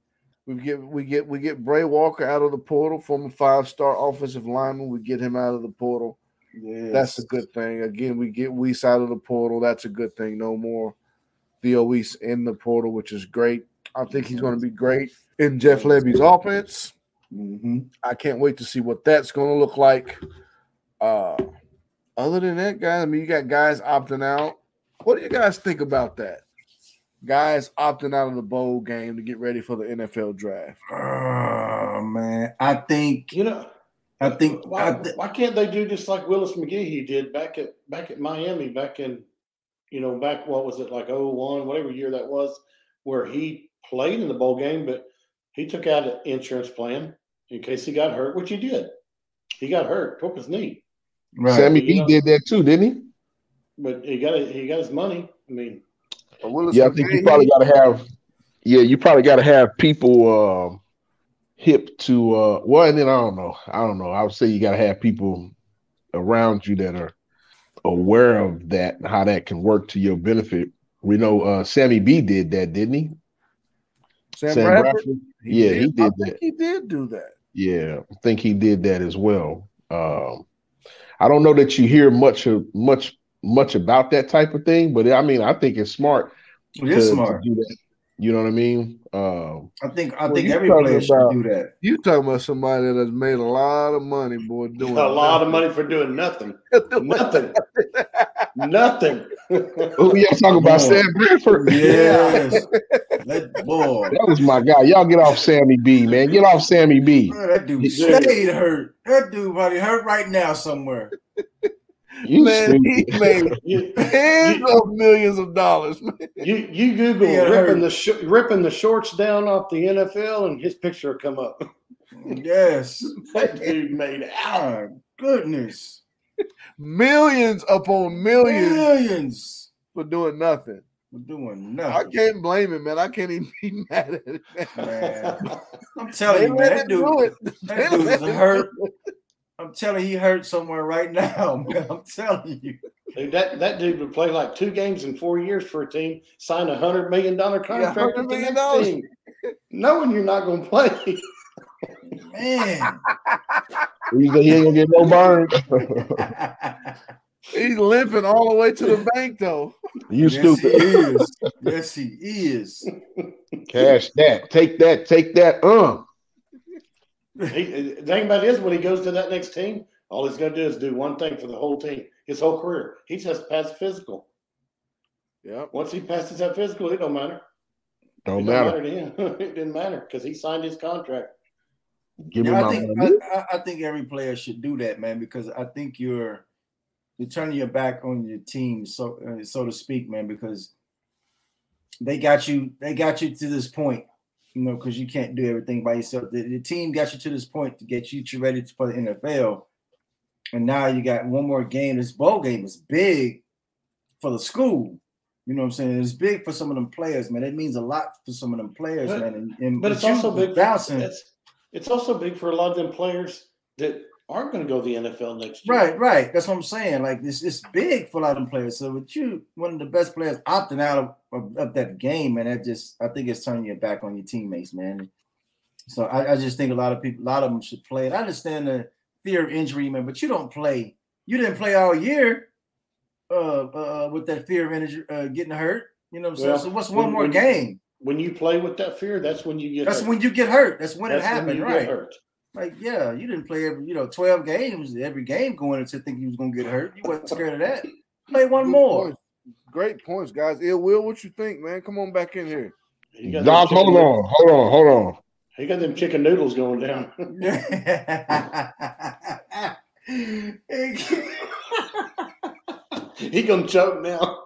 We get we get we get Bray Walker out of the portal, former five star offensive lineman. We get him out of the portal. Yes. That's a good thing. Again, we get Wease out of the portal. That's a good thing. No more Theo Wease in the portal, which is great. I think he's going to be great in Jeff Lebby's offense. hmm I can't wait to see what that's going to look like. Uh, other than that, guys, I mean, you got guys opting out. What do you guys think about that? Guys opting out of the bowl game to get ready for the NFL draft. Oh man, I think you know, I think why, I thi- why can't they do just like Willis McGahee did back at back at Miami back in you know back what was it like 01 whatever year that was where he played in the bowl game but he took out an insurance plan in case he got hurt which he did he got hurt broke his knee right. Sammy you B know- did that too, didn't he? but he got he got his money I mean But Willis Yeah, I think you probably got to have. Yeah, you probably got to have people um hip to. uh Well, and then I don't know. I don't know. I would say you got to have people around you that are aware of that, and how that can work to your benefit. We know uh Sammy B did that, didn't he? Sam, Sam Bradford. Bradford? Yeah, he I did think that. He did do that. Yeah, I think he did that as well. Um, I don't know that you hear much of much much about that type of thing, but I mean, I think it's smart. It to- is to smart. do that. You know what I mean? Um, I think I Well, think you every player should do that. You talking about somebody that has made a lot of money, boy, [LAUGHS] doing a lot of money for doing nothing [LAUGHS] nothing. nothing nothing oh, yeah, talking about. Sam Bradford. Yes, [LAUGHS] that boy. That was my guy. Y'all get off Sammy B, man. Get off Sammy B. Man, that dude stayed hurt. That dude probably hurt right now somewhere. You Man, he made [LAUGHS] you, tens of millions of dollars. Man. you you Google ripping hurt. the sh- ripping the shorts down off the NFL and his picture will come up. [LAUGHS] Yes. [LAUGHS] That dude made our goodness. Millions upon millions Millions for doing nothing. for doing nothing. I can't blame him, man. I can't even be mad at it. Man. I'm They telling you, man, that dude, do it. that They dude let is hurt. Do it. I'm telling you, he hurt somewhere right now, [LAUGHS] man. I'm telling you. Dude, that that dude would play like two games in four years for a team, sign a hundred million dollar contract $100 with the team, knowing you're not going to play. Man. He ain't gonna get no burn? [LAUGHS] He's limping all the way to the bank, though. you yes, he stupid. is. Yes, he is. Cash that. Take that. Take that. Uh. He, the thing about it is, when he goes to that next team, All he's going to do is do one thing for the whole team, his whole career. He just passed physical. Yeah. Once he passes that physical, it don't matter. Don't it matter. Don't matter to him. [LAUGHS] it didn't matter because he signed his contract. Give me Yeah, I think. I, I- I think every player should do that, man, because I think you're you're turning your back on your team, so uh, so to speak, man, because they got you they got you to this point, you know, because you can't do everything by yourself. The, the team got you to this point to get you to ready for the NFL, and now you got one more game. This bowl game is big for the school. You know what I'm saying? It's big for some of them players, man. It means a lot for some of them players, But- man. And, and But it's also big. For, it's, it's also big for a lot of them players that aren't going to go to the NFL next year. Right, right. That's what I'm saying. Like this, it's big for a lot of them players. So with you, one of the best players opting out of, of, of that game, man, that just I think it's turning your back on your teammates, man. So I, I just think a lot of people, a lot of them should play it. I understand the fear of injury, man, but you don't play. You didn't play all year uh, uh with that fear of injury, uh, getting hurt. You know what I'm saying? So what's when- one more when- game? When you play with that fear, that's when you get. That's hurt. when you get hurt. That's when That's it happened, you right? Get hurt. Like, yeah, you didn't play every, you know, 12 games, every game going into thinking you was gonna get hurt. You wasn't scared of that. Play one Good more. points. Great points, guys. Ill Will, what you think, man? Come on back in here. You Doc, chicken hold noodles- on, hold on, hold on. He got them chicken noodles going down. [LAUGHS] he gonna choke now.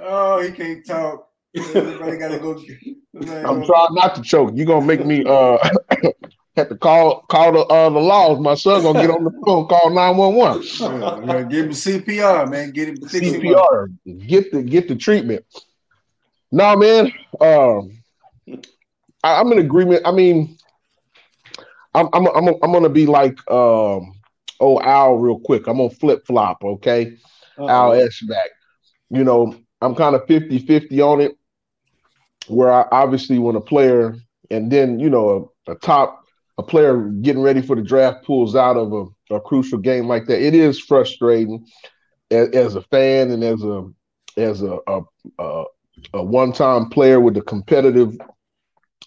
oh, he can't talk. [LAUGHS] Everybody gotta go. I'm trying not to choke. You're gonna make me uh have to call call the uh the laws. My son gonna get on the [LAUGHS] phone, call 911. Yeah, yeah, give him CPR, man. Get him up. CPR. Get the get the treatment. No, man. Um I, I'm in agreement. I mean, I'm I'm I'm I'm gonna be like um oh Al real quick. I'm gonna flip flop, okay? Al Eschbach. You know, I'm kind of 50 50 on it, where I obviously when a player and then, you know, a, a top, a player getting ready for the draft pulls out of a, a crucial game like that, it is frustrating as, as a fan and as a, as a, a, a, a one time player with a competitive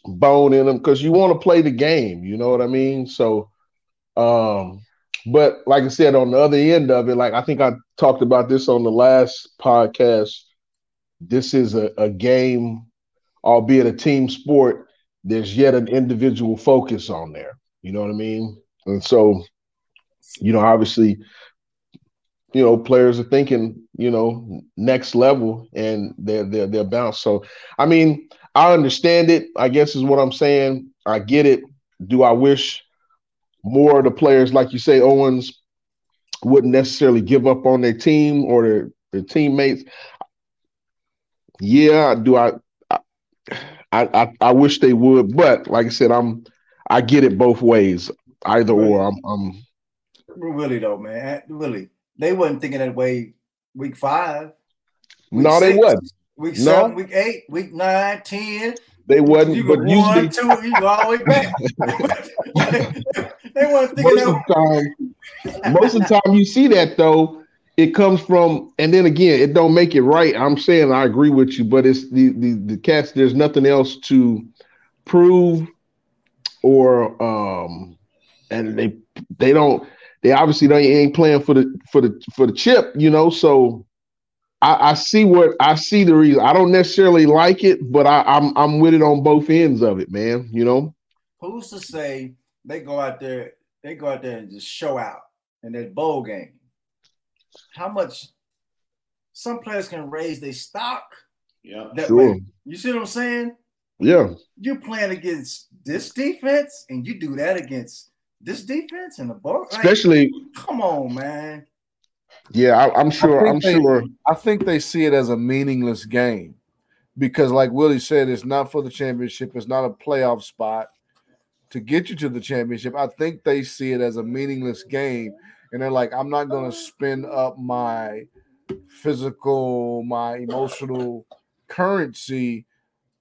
bone in them because you want to play the game, you know what I mean? So, um, but like I said, on the other end of it, like I think I talked about this on the last podcast. This is a, a game, albeit a team sport. There's yet an individual focus on there. You know what I mean? And so, you know, obviously, you know, players are thinking, you know, next level and they're they're they're bounced. So I mean, I understand it, I guess is what I'm saying. I get it. Do I wish more of the players, like you say, Owens, wouldn't necessarily give up on their team or their, their teammates. Yeah, do I, I I I wish they would, but like I said, I'm I get it both ways. Either or. I'm I'm Really though, man. Really, they wasn't thinking that way. Week five, week no, they six, wasn't. Week No. seven, week eight, week nine, ten. They wasn't, You but usually one, two, you go all the way back. [LAUGHS] [LAUGHS] they weren't thinking most of that. the time, most of the time you see that though, it comes from, and then again, it don't make it right. I'm saying I agree with you, but it's the the the cats. There's nothing else to prove, or um, and they they don't. They obviously they ain't playing for the for the for the chip, you know. So I, I see what I see the reason. I don't necessarily like it, but I, I'm I'm with it on both ends of it, man. You know. Who's to say they go out there, they go out there and just show out in that bowl game? How much some players can raise their stock Yeah. that Sure. way. You see what I'm saying? Yeah. You're playing against this defense, and you do that against this defense and the bowl. Like, Especially, come on, man. yeah, I, I'm sure. think I'm they- sure. I think they see it as a meaningless game because, like Willie said, it's not for the championship. It's not a playoff spot to get you to the championship. I think they see it as a meaningless game, and they're like, "I'm not going to spend up my physical, my emotional currency.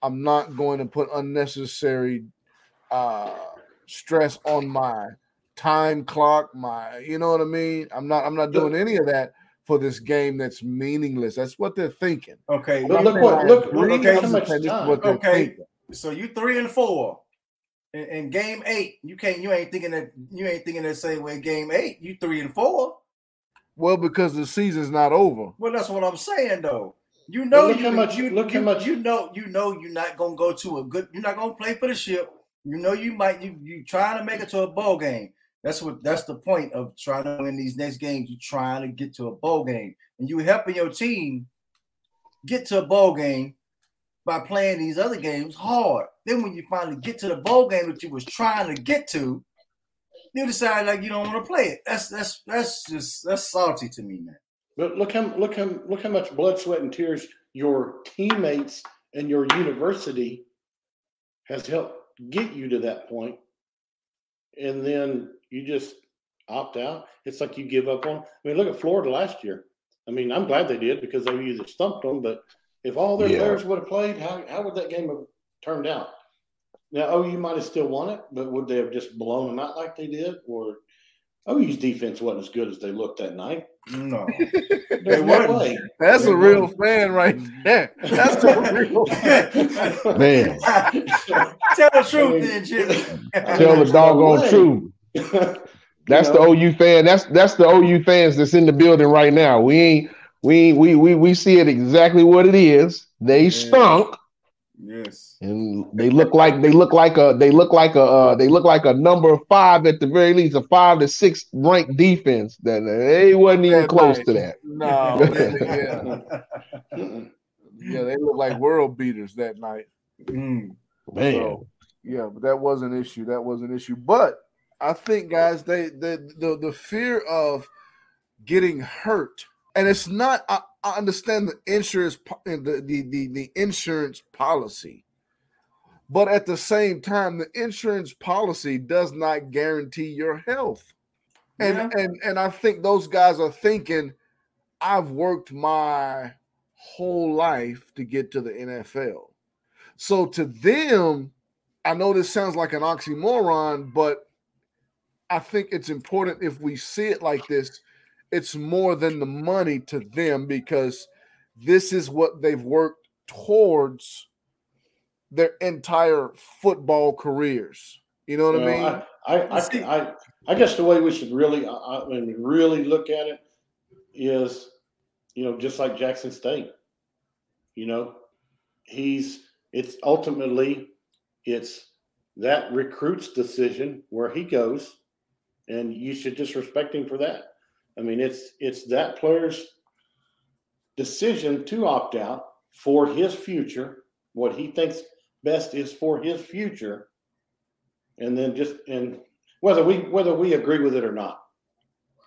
I'm not going to put unnecessary uh, stress on my time clock. My, you know what I mean? I'm not. I'm not doing any of that." For this game that's meaningless, that's what they're thinking. Okay, But I'm look what- look- look at I'm how much saying this is time. what they're Okay. so you three and four, In, in game eight, you can't. You ain't thinking that. You ain't thinking that same way. Game eight, you three and four. Well, because the season's not over. Well, that's what I'm saying, though. You know, look you, how much- you, look you, how much- you know, you know, you're not gonna go to a good. You're not gonna play for the ship. You know, you might. You you trying to make it to a bowl game. That's what. That's the point of trying to win these next games. You're trying to get to a bowl game, and you helping your team get to a bowl game by playing these other games hard. Then when you finally get to the bowl game that you was trying to get to, you decide like you don't want to play it. That's that's that's just that's salty to me, man. But look how look how look how much blood, sweat, and tears your teammates and your university has helped get you to that point, and then you just opt out. It's like you give up on. I mean, look at Florida last year. I mean, I'm glad they did because they either stumped them, but if all their Yeah. players would have played, how how would that game have turned out? Now, OU might have still won it, but would they have just blown them out like they did? Or OU's defense wasn't as good as they looked that night. No. [LAUGHS] There's no weren't. way. That's They a real won. fan right there. That's a real Man, [LAUGHS] Tell the truth, then, Jimmy. [LAUGHS] tell the There's no doggone truth. That's You the? OU fan. That's that's the OU fans that's in the building right now. We ain't we we we we see it exactly what it is. They stunk, yes. and they look like they look like a they look like a uh, they look like a number five at the very least, a five to six ranked defense. That they wasn't even close to that. [LAUGHS] No, [LAUGHS] they- yeah, yeah, they look like world beaters that night. Mm. Man, So, yeah, but that was an issue. That was an issue. But I think, guys, they the the, the fear of getting hurt, and it's not. I, I understand the insurance, the, the the the insurance policy, but at the same time, the insurance policy does not guarantee your health. And Yeah. and and I think those guys are thinking, I've worked my whole life to get to the NFL. So to them, I know this sounds like an oxymoron, but I think it's important if we see it like this, it's more than the money to them because this is what they've worked towards their entire football careers. You know what I mean? I, I, I, I, I guess the way we should really, I mean, really look at it is, you know, just like Jackson State. You know, he's it's ultimately it's that recruit's decision where he goes, and you should just respect him for that. I mean, it's it's that player's decision to opt out for his future, what he thinks best is for his future and then just and whether we whether we agree with it or not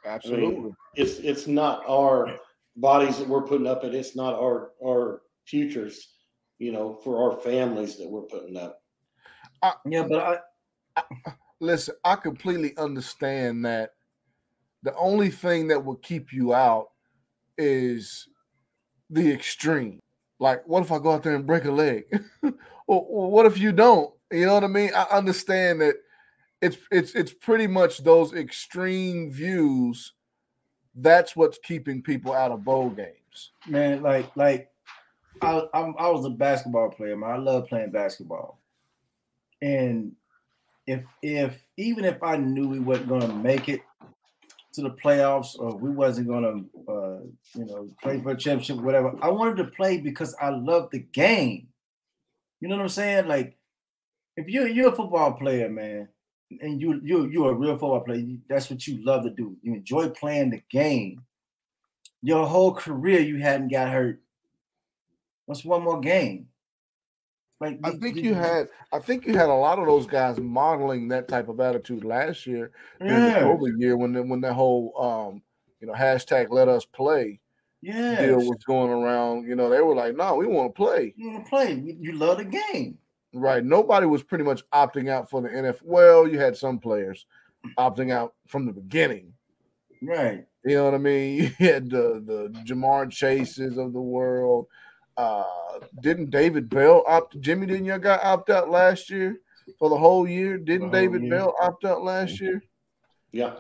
Absolutely. it's it's not our bodies that we're putting up and it's not our our futures you know for our families that we're putting up Yeah, but I, Listen, I completely understand that the only thing that will keep you out is the extreme. Like, what if I go out there and break a leg? [LAUGHS] what if you don't? You know what I mean? I understand that it's it's it's pretty much those extreme views. That's what's keeping people out of bowl games. man, like like I I'm, I was a basketball player, man. I love playing basketball, and if if even if I knew we going to make it to the playoffs or we wasn't going to uh, you know play for a championship, whatever, I wanted to play because I love the game. You know what I'm saying? Like if you're you're a football player, man, and you you you're a real football player, that's what you love to do. You enjoy playing the game. Your whole career, you hadn't got hurt. What's one more game? Like I think you had I think you had a lot of those guys modeling that type of attitude last year yeah, COVID year when the, when the whole um you know hashtag let us play yeah. deal was going around. You know they were like, no, we want to play. You want to play? You, you love the game. Right. Nobody was pretty much opting out for the NFL. Well, you had some players opting out from the beginning. Right. You know what I mean? [LAUGHS] You had the the Ja'Marr Chases of the world. Uh, didn't David Bell opt? Jimmy didn't your guy opt out last year for the whole year? Didn't whole David year. Bell opt out last year? yeah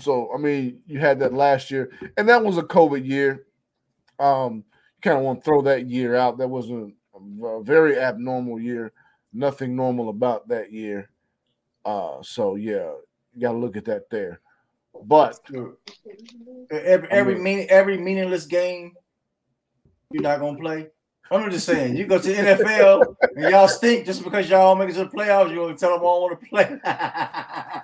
So I mean, you had that last year, and that was a COVID year. Um, you kind of want to throw that year out. That was a, a very abnormal year. Nothing normal about that year. Uh, so yeah, you got to look at that there. But every every I mean- meaning every meaningless game, you're not gonna play. I'm just saying, you go to the NFL and y'all stink just because y'all make it to the playoffs. You're gonna tell them I don't want to play.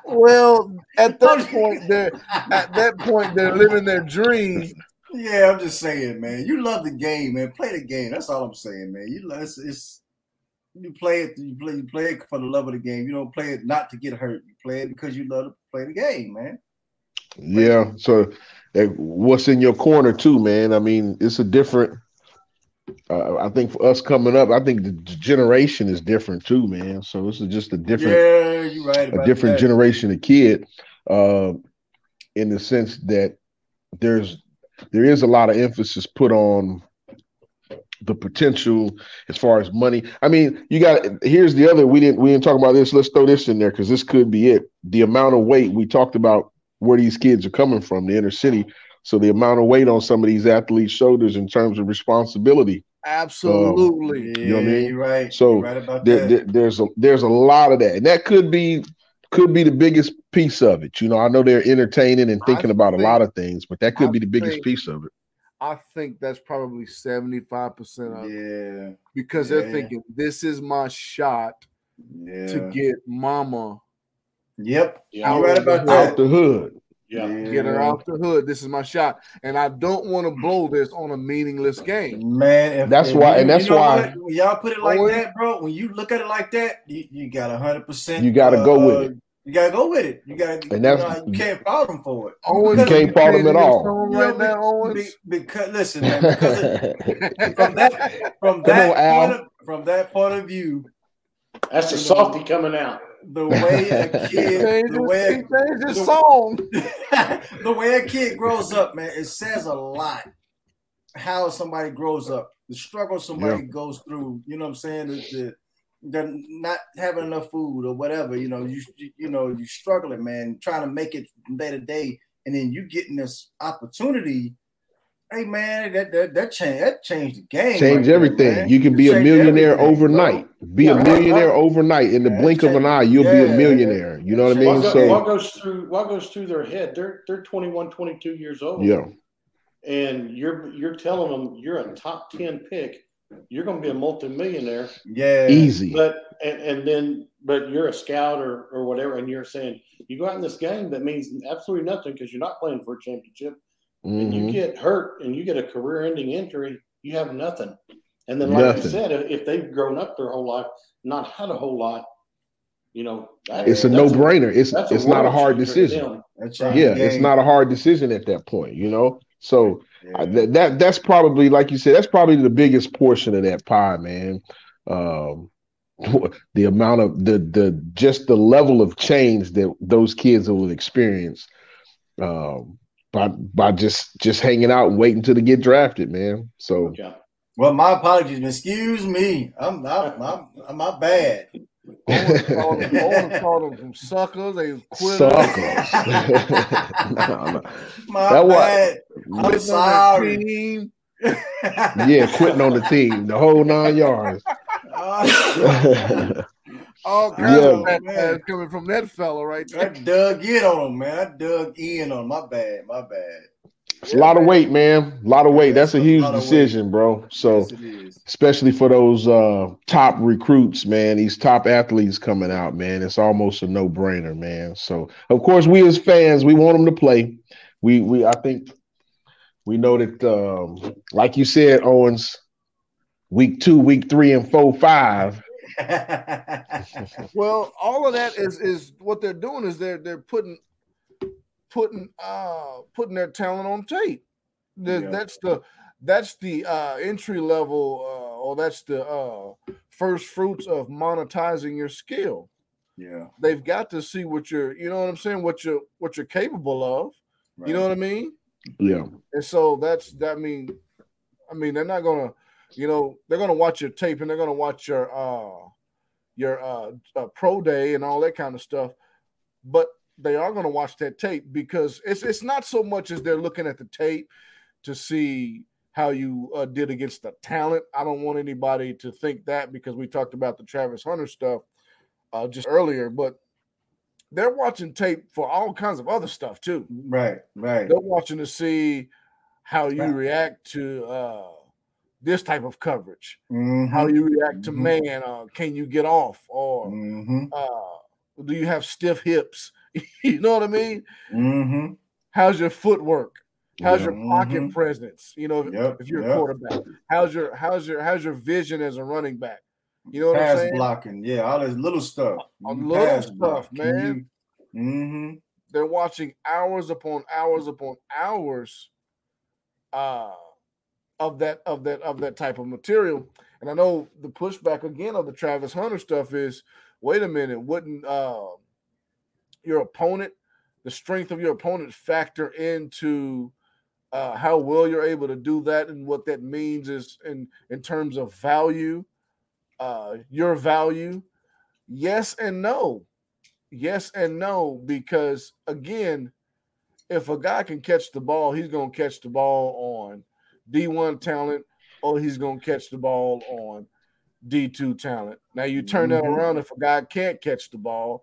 [LAUGHS] well, at that point, [LAUGHS] they're at that point they're living their dream. yeah, I'm just saying, man. You love the game, man. Play the game. That's all I'm saying, man. You love it's, it's you play it. You play. You play it for the love of the game. You don't play it not to get hurt. You play it because you love to play the game, man. Yeah. So, what's in your corner too, man? I mean, it's a different. Uh, I think for us coming up, I think the generation is different too, man. So this is just a different, Yeah, you're right. a different that. generation of kid, uh, in the sense that there's there is a lot of emphasis put on the potential as far as money. I mean, you got here's the other we didn't we didn't talk about this. Let's throw this in there because this could be it. The amount of weight we talked about where these kids are coming from, the inner city. So the amount of weight on some of these athletes' shoulders in terms of responsibility. Absolutely. Yeah, You know what I mean? you're right. So, you're right about There, that. there- there's a there's a lot of that, and that could be could be the biggest piece of it. You know, I know they're entertaining and I thinking about a lot of things, but that could I be the biggest think- piece of it. I think that's probably 75% of it yeah, because they're thinking this is my shot yeah. to get mama, Yep, Yeah. you're right about Out that. Out the hood. Yeah. get her out the hood. This is my shot. And I don't want to mm-hmm. blow this on a meaningless game. Man, if- That's if why- you- and that's you know why- what? when y'all put it like Owen- that, bro. When you look at it like that, you, you got hundred percent. Uh, you gotta go with it. You gotta go with it. You got, to, And that's- you, know, you can't fault them for it. Owens, You can't fault him at all. Song You know, right now, Owens. be- because listen, man, because of, [LAUGHS] from that from Come that on, of, from that point of view, That's the softy coming out. The way a [LAUGHS] kid, the way his the- song. [LAUGHS] the way a kid grows up, man, it says a lot. How somebody grows up, the struggle somebody goes through. You know what I'm saying? The, the, not having enough food or whatever. You know, you you, know you struggling, man, trying to make it day to day, and then you getting this opportunity. Hey man, that that that changed that changed the game. Change right everything. man. You can be a millionaire overnight. Be Yeah, a millionaire right. overnight. In the Yeah, blink of an eye, you'll be a millionaire. You know what I mean? So what goes through what goes through their head? They're they're 21, 22 years old. yeah, And you're you're telling them you're a top 10 pick. You're going to be a multimillionaire. Yeah, easy. But and, and then but you're a scout or or whatever, and you're saying you go out in this game that means absolutely nothing because you're not playing for a championship. And you get hurt and you get a career-ending injury, you have nothing. And then, like I Nothing. said, if if they've grown up their whole life, not had a whole lot, you know, that- It's a no-brainer. It's that's it's not a hard decision. them. That Yeah, it's not a hard decision at that point. You know, so. Yeah. I, that, that that's probably like you said that's probably the biggest portion of that pie man um [LAUGHS] the amount of the the just the level of change that those kids will experience um by by just just hanging out and waiting till they get drafted man so Yeah. Well, my apologies. Excuse me. I'm I'm I'm, I'm my bad. Called them, called them suckers. They was quitters. suckers no, no. My That bad. I'm Quitting on their sorry. [LAUGHS] yeah quitting on the team the whole nine yards [LAUGHS] oh, All kinds Yeah. of bad Man. ass coming from that fella right there. I dug in on him, man. I dug in on him. My bad. My bad. it's a lot of weight man a lot of weight that's a It's a huge lot of weight. decision bro so Yes, especially for those uh top recruits, man, these top athletes coming out, man. It's almost a no-brainer, man. So of course we as fans, we want them to play. We we I think we know that um, like you said, Owens, week two, week three, and four, five. [LAUGHS] Well, all of that is is what they're doing is they're they're putting putting uh putting their talent on tape. The- Yeah. That's the that's the uh entry level uh or that's the uh first fruits of monetizing your skill. yeah. They've got to see what you're you know what I'm saying, what you're what you're capable of. You know what I mean? Yeah. And so that's that mean I mean they're not gonna you know they're gonna watch your tape and they're gonna watch your uh your uh, uh pro day and all that kind of stuff but they are gonna watch that tape because it's it's not so much as they're looking at the tape to see how you uh, did against the talent I don't want anybody to think that because we talked about the Travis Hunter stuff uh just earlier but they're watching tape for all kinds of other stuff too. Right, right. They're watching to see how you Right. react to uh, this type of coverage, Mhm, how you react to Mhm. man. Uh, can you get off, or mhm, uh, do you have stiff hips? [LAUGHS] you know what I mean? mhm. How's your footwork? How's Yeah. your pocket Mhm. presence? You know, if, Yep, if you're a quarterback, how's your how's your how's your vision as a running back? You know what I'm saying? blocking, yeah, all this little stuff. A You little pass stuff, block. Man. you-. They're watching hours upon hours upon hours uh, of that of that of that type of material. And I know the pushback again of the Travis Hunter stuff is, wait a minute, wouldn't uh, your opponent, the strength of your opponent, factor into uh, how well you're able to do that and what that means is in in terms of value, uh, your value? Yes and no. Yes and no, because again, if a guy can catch the ball, he's gonna catch the ball on D1 talent, or he's gonna catch the ball on D2 talent. Now you turn that Mhm. around, if a guy can't catch the ball,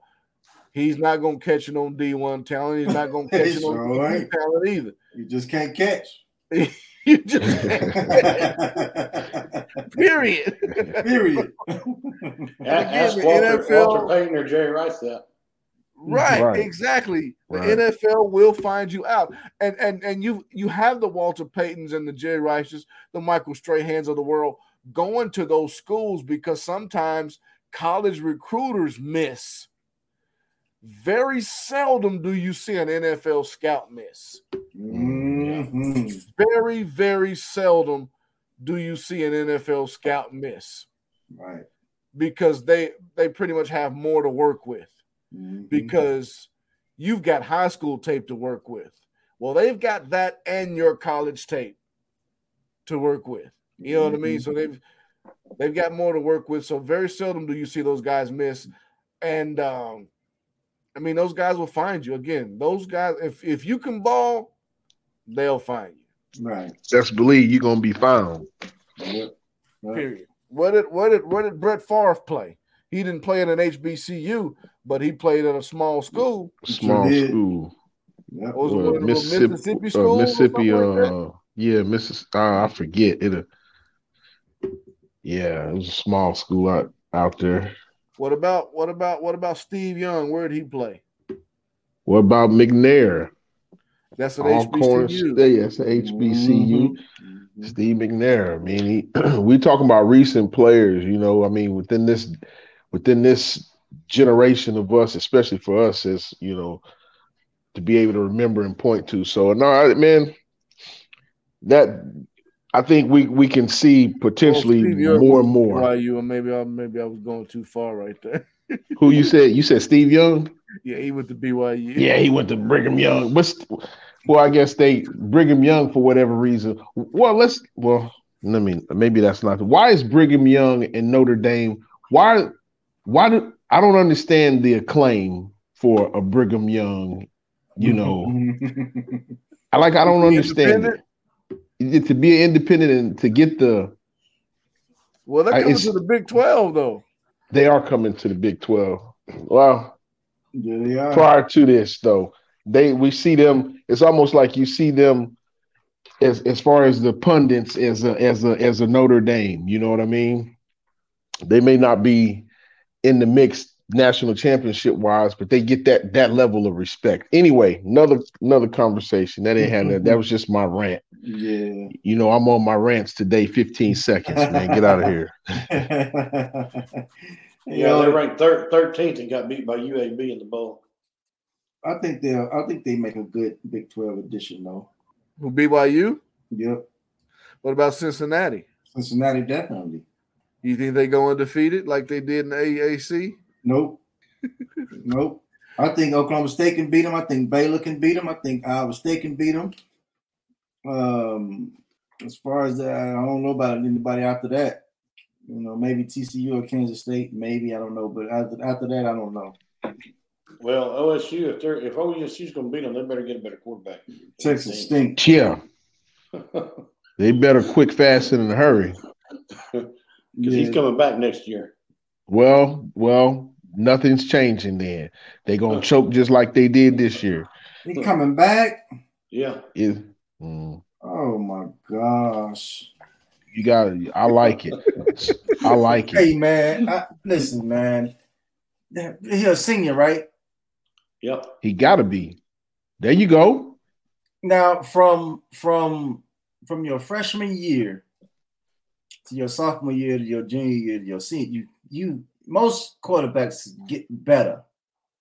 he's not gonna catch it on D1 talent, he's not gonna [LAUGHS] catch it on Sure D2 ain't. talent either. You just can't catch. [LAUGHS] You just [LAUGHS] period. Period. Ask Walter, NFL Walter Payton or Jerry Rice that. Right, Right. exactly. The Right. NFL will find you out, and and and you you have the Walter Paytons and the Jerry Rices, the Michael Strahans of the world going to those schools because sometimes college recruiters miss. Very seldom do you see an NFL scout miss. Mhm. Very very seldom do you see an NFL scout miss Right. because they they pretty much have more to work with. Mhm. because you've got high school tape to work with. Well, they've got that and your college tape to work with. You know what I mean? So they've they've got more to work with. So very seldom do you see those guys miss. And um, I mean, those guys will find you again. Those guys, if if you can ball, they'll find you. Right. Best believe you're gonna be found. Yep. Yep. Period. What did what did what did Brett Favre play? He didn't play at an HBCU, but he played at a small school. Small school. Yep. What was Uh, one of the Mississippi, Mississippi uh, schools or Mississippi, like uh, yeah, Missis. Uh, I forget it. Yeah, it was a small school out out there. What about what about what about Steve Young? Where did he play? What about McNair? That's an All. HBCU. Yeah, yes, HBCU. Mhm. Steve McNair. I mean, he, [CLEARS THROAT] we talking about recent players. You know, I mean, within this within this generation of us, especially for us, is you know, to be able to remember and point to. So, no, I, man, that I think we we can see potentially Well, more and more. BYU, and maybe I maybe I was going too far right there. [LAUGHS] Who you said? You said Steve Young? yeah, he went to BYU. Yeah, he went to Brigham Young. What's well, I guess they Brigham Young for whatever reason. Well, let's well, let me maybe that's not why is Brigham Young and Notre Dame? Why why do I don't understand the acclaim for a Brigham Young, you mm-hmm. know. [LAUGHS] I like I don't understand it. It- To be independent and to get the Well, they're coming it's- to the Big Twelve though. they are coming to the Big 12. Well, yeah, they are. prior to this though they we see them it's almost like you see them as as far as the pundits as a as a as a Notre Dame you know what I mean they may not be in the mix national championship wise but they get that that level of respect anyway another another conversation that ain't had that that was just my rant Yeah. you know I'm on my rants today 15 seconds man get out of here Yeah, [LAUGHS] [LAUGHS] yeah, they ranked thir- 13th and got beat by UAB in the bowl. I think they will I think they make a good Big Twelve addition though. Who BYU? Yep. What about Cincinnati? Cincinnati definitely. You think they go undefeated like they did in the AAC? Nope. [LAUGHS] nope. I think Oklahoma State can beat them. I think Baylor can beat them. I think Iowa State can beat them. Um, as far as that, I don't know about anybody after that. You know, maybe TCU or Kansas State, maybe I don't know. But after, after that, I don't know. Well, OSU, if they're if OSU's going to beat them, they better get a better quarterback. Texas stink. yeah [LAUGHS] they better quick fast and in a hurry [LAUGHS] Because he's coming back next year. Well, well, nothing's changing. Then They're gonna choke just like they did this year. He coming back. Yeah. It, mm, Oh my gosh. you got. to I like it. I like it. Hey man, I, listen, man. He a senior, right? Yep. He got to be. There you go. Now, from from from your freshman year to your sophomore year to your junior year to your senior, you you most quarterbacks get better,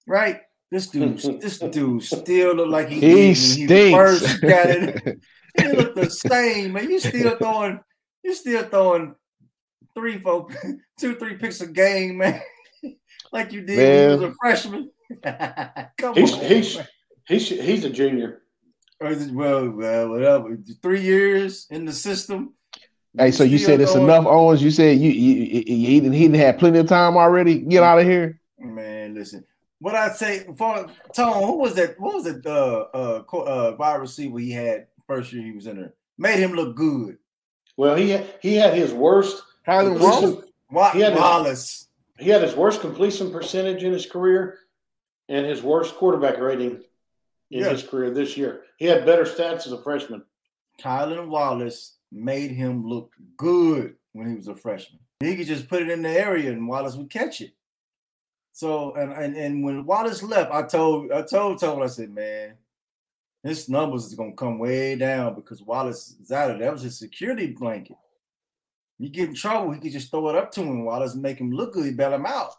right? This dude, [LAUGHS] this dude still look like he, He did when stinks. first got it. [LAUGHS] He look the same, man. You still [LAUGHS] throwing, you still throwing three, four, two, three picks a game, man. like you did when you was a freshman. Come He's on, he's man. he's he's a junior. Or is it- well, well, whatever. Three years in the system. Hey, so you said it's enough, Owens. You said you, you, you he didn't he didn't have plenty of time already. Get out of here. Man, listen. What I say for Tone, who was that? What was it? Uh, uh, uh, wide receiver he had first year he was in there. Made him look good. Well, he had, he had his worst. Tylan Wallace. completion- He had his- Wallace. He had his worst completion percentage in his career, and his worst quarterback rating in Yeah. his career this year. He had better stats as a freshman. Tylan Wallace made him look good when he was a freshman. He could just put it in the area and Wallace would catch it. So and and, and when Wallace left, I told I told Tone, I said, man, his numbers is gonna come way down because Wallace is out of. That was his security blanket. You get in trouble, he could just throw it up to him. Wallace make him look good, bail him out.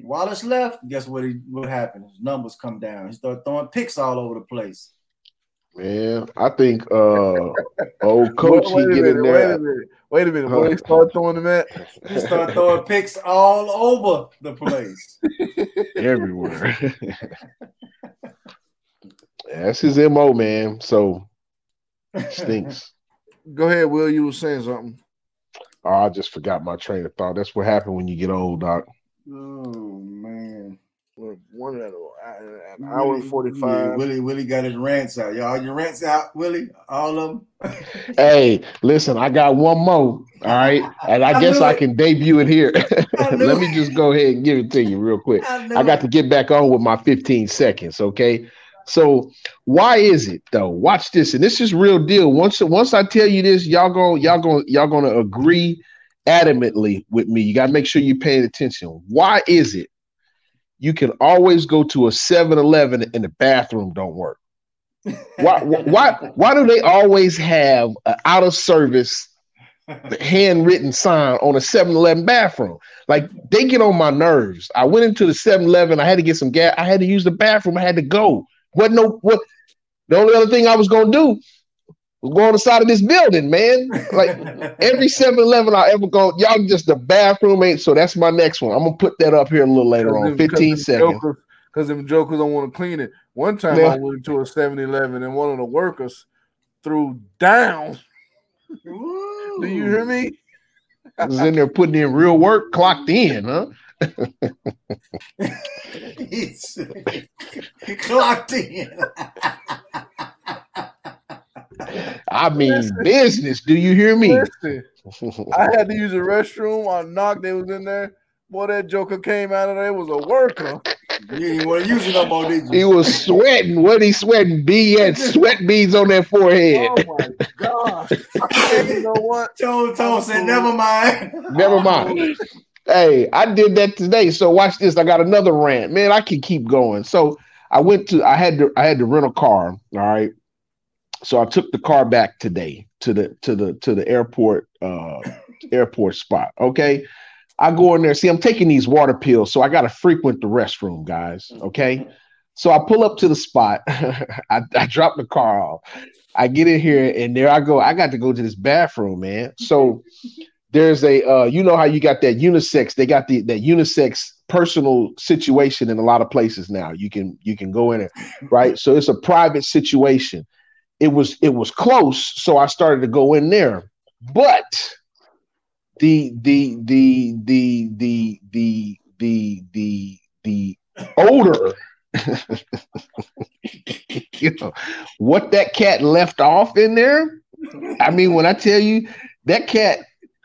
Wallace left. Guess what? He what happened? His numbers come down. He started throwing picks all over the place. Man, I think uh old [LAUGHS] coach wait, he get a in minute, wait a there. minute. Wait a minute. Huh. Start throwing them at? He started [LAUGHS] throwing picks all over the place. [LAUGHS] everywhere. That's his mo, man. So stinks. Go ahead, Will. You were saying something. Oh, I just forgot my train of thought. That's what happened when you get old, Doc. Oh man. We're One at an hour and forty-five. Willie, Willie got his rants out. Y'all, your rants out, Willie? All of them? [LAUGHS] Hey, listen, I got one more. All right, and I, I guess knew I it. can debut it here. [LAUGHS] Let me just go ahead and give it to you real quick. I, I got to get back on with my 15 seconds, okay? So why is it though? Watch this, and this is real deal. Once once I tell you this, y'all going y'all going y'all going to agree adamantly with me. You got to make sure you're paying attention. Why is it you can always go to a 7-Eleven and the bathroom don't work? Why why [LAUGHS] why do they always have an out of service handwritten sign on a 7-Eleven bathroom. Like they get on my nerves. I went into the 7-Eleven, I had to get some gas, I had to use the bathroom, I had to go. What no what the only other thing I was gonna do was go on the side of this building, man. Like [LAUGHS] every 7-Eleven I ever go, y'all just the bathroom ain't so that's my next one. I'm gonna put that up here a little later on. 15 seconds. Because them jokers don't want to clean it. One time Yeah. I went to a 7-Eleven and one of the workers threw down. Do you hear me? I was in there putting in real work, clocked in, huh? [LAUGHS] Clocked in. [LAUGHS] I [LAUGHS] mean business. Do you hear me? Listen, [LAUGHS] I had to use the restroom. I knocked. They was in there. Boy, that joker came out of there. It was a worker. You didn't want to use it no more, did He was sweating. What he sweating? B he had sweat beads on that forehead. Oh my gosh! And you know what? [LAUGHS] Tone, Tone said, never mind. Never mind. Hey, I did that today. So watch this. I got another rant. Man, I can keep going. So I went to I had to I had to rent a car. All right. So I took the car back today to the to the to the airport uh airport spot. Okay. I go in there. See, I'm taking these water pills, so I gotta frequent the restroom, guys. Okay. So I pull up to the spot. [LAUGHS] I, I drop the car off. I get in here and there I go. I got to go to this bathroom, man. So there's a uh, you know how you got that unisex they got the that unisex personal situation in a lot of places now you can you can go in it right so it's a private situation it was it was close so i started to go in there but the the the the the the the the the odor [LAUGHS] you know what that cat left off in there i mean when i tell you that cat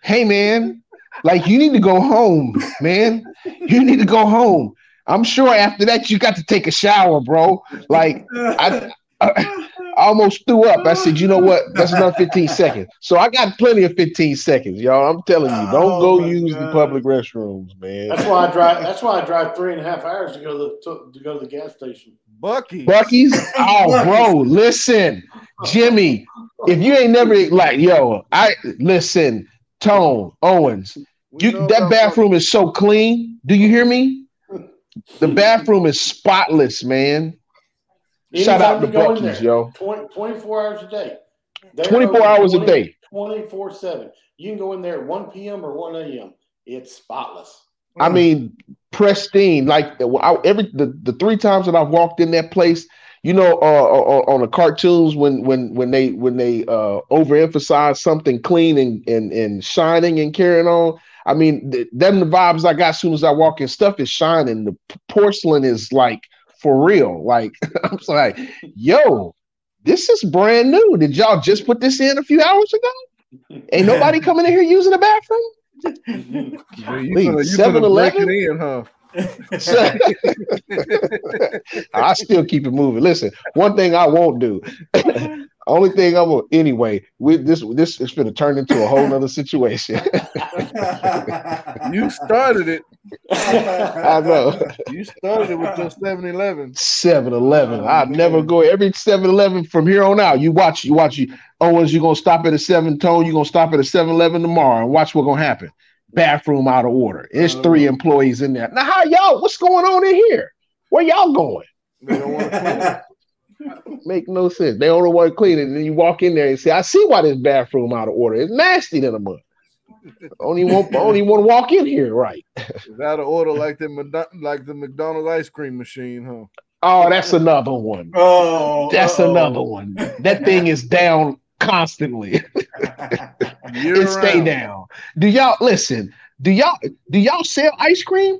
hey man Like you need to go home, man. You need to go home. I'm sure after that you got to take a shower, bro. Like I, I, almost threw up. I said, you know what? That's another 15 seconds. So I got plenty of 15 seconds, y'all. I'm telling you, don't oh go use God. the public restrooms, man. That's why I drive. That's why I drive three and a half hours to go to the to, to go to the gas station. Buc-ee. Buc-ee's. [LAUGHS] Oh, bro, listen, Jimmy. If you ain't never like, yo, I listen, Tone Owens. You that bathroom is so clean. Do you hear me? [LAUGHS] The bathroom is spotless, man. Shout out to Buc-ee's, yo. 20, 24 hours a day. They're 24 hours 20, a day. 24 7. You can go in there at 1 p.m. or 1 a.m. It's spotless. I mean, pristine. Like I, every the, the three times that I've walked in that place, you know, uh, uh, uh, on the cartoons when when when they when they uh, overemphasize something clean and, and and shining and carrying on. I mean, th- them the vibes I got as soon as I walk in. Stuff is shining. The porcelain is like for real. Like [LAUGHS] I'm like, yo, this is brand new. Did y'all just put this in a few hours ago? Ain't [LAUGHS] nobody coming in here using the bathroom? you 7 Eleven in, huh? [LAUGHS] I still keep it moving. Listen, one thing I won't do. Only thing I'm gonna anyway. With this, this is going to turn into a whole other situation. [LAUGHS] you started it. I know. You started it with your 7-Eleven. 7-Eleven. Oh, I never go every 7-Eleven from here on out. You watch, you watch you oh, Owens, you're gonna stop at a seven tone, you're gonna stop at a 7-Eleven tomorrow and watch what's gonna happen. Bathroom out of order. It's oh. three employees in there. Now, how y'all? What's going on in here? Where y'all going? They don't want [LAUGHS] to Make no sense. They don't want to clean it. And then you walk in there and say, I see why this bathroom out of order. It's nasty than a mud. Only want only want to walk in here, right? It's out of order like the like the McDonald's ice cream machine, huh? Oh, that's another one. Oh, that's uh-oh. another one. That thing is down constantly. [LAUGHS] it stay down. Do y'all listen? Do y'all do y'all sell ice cream?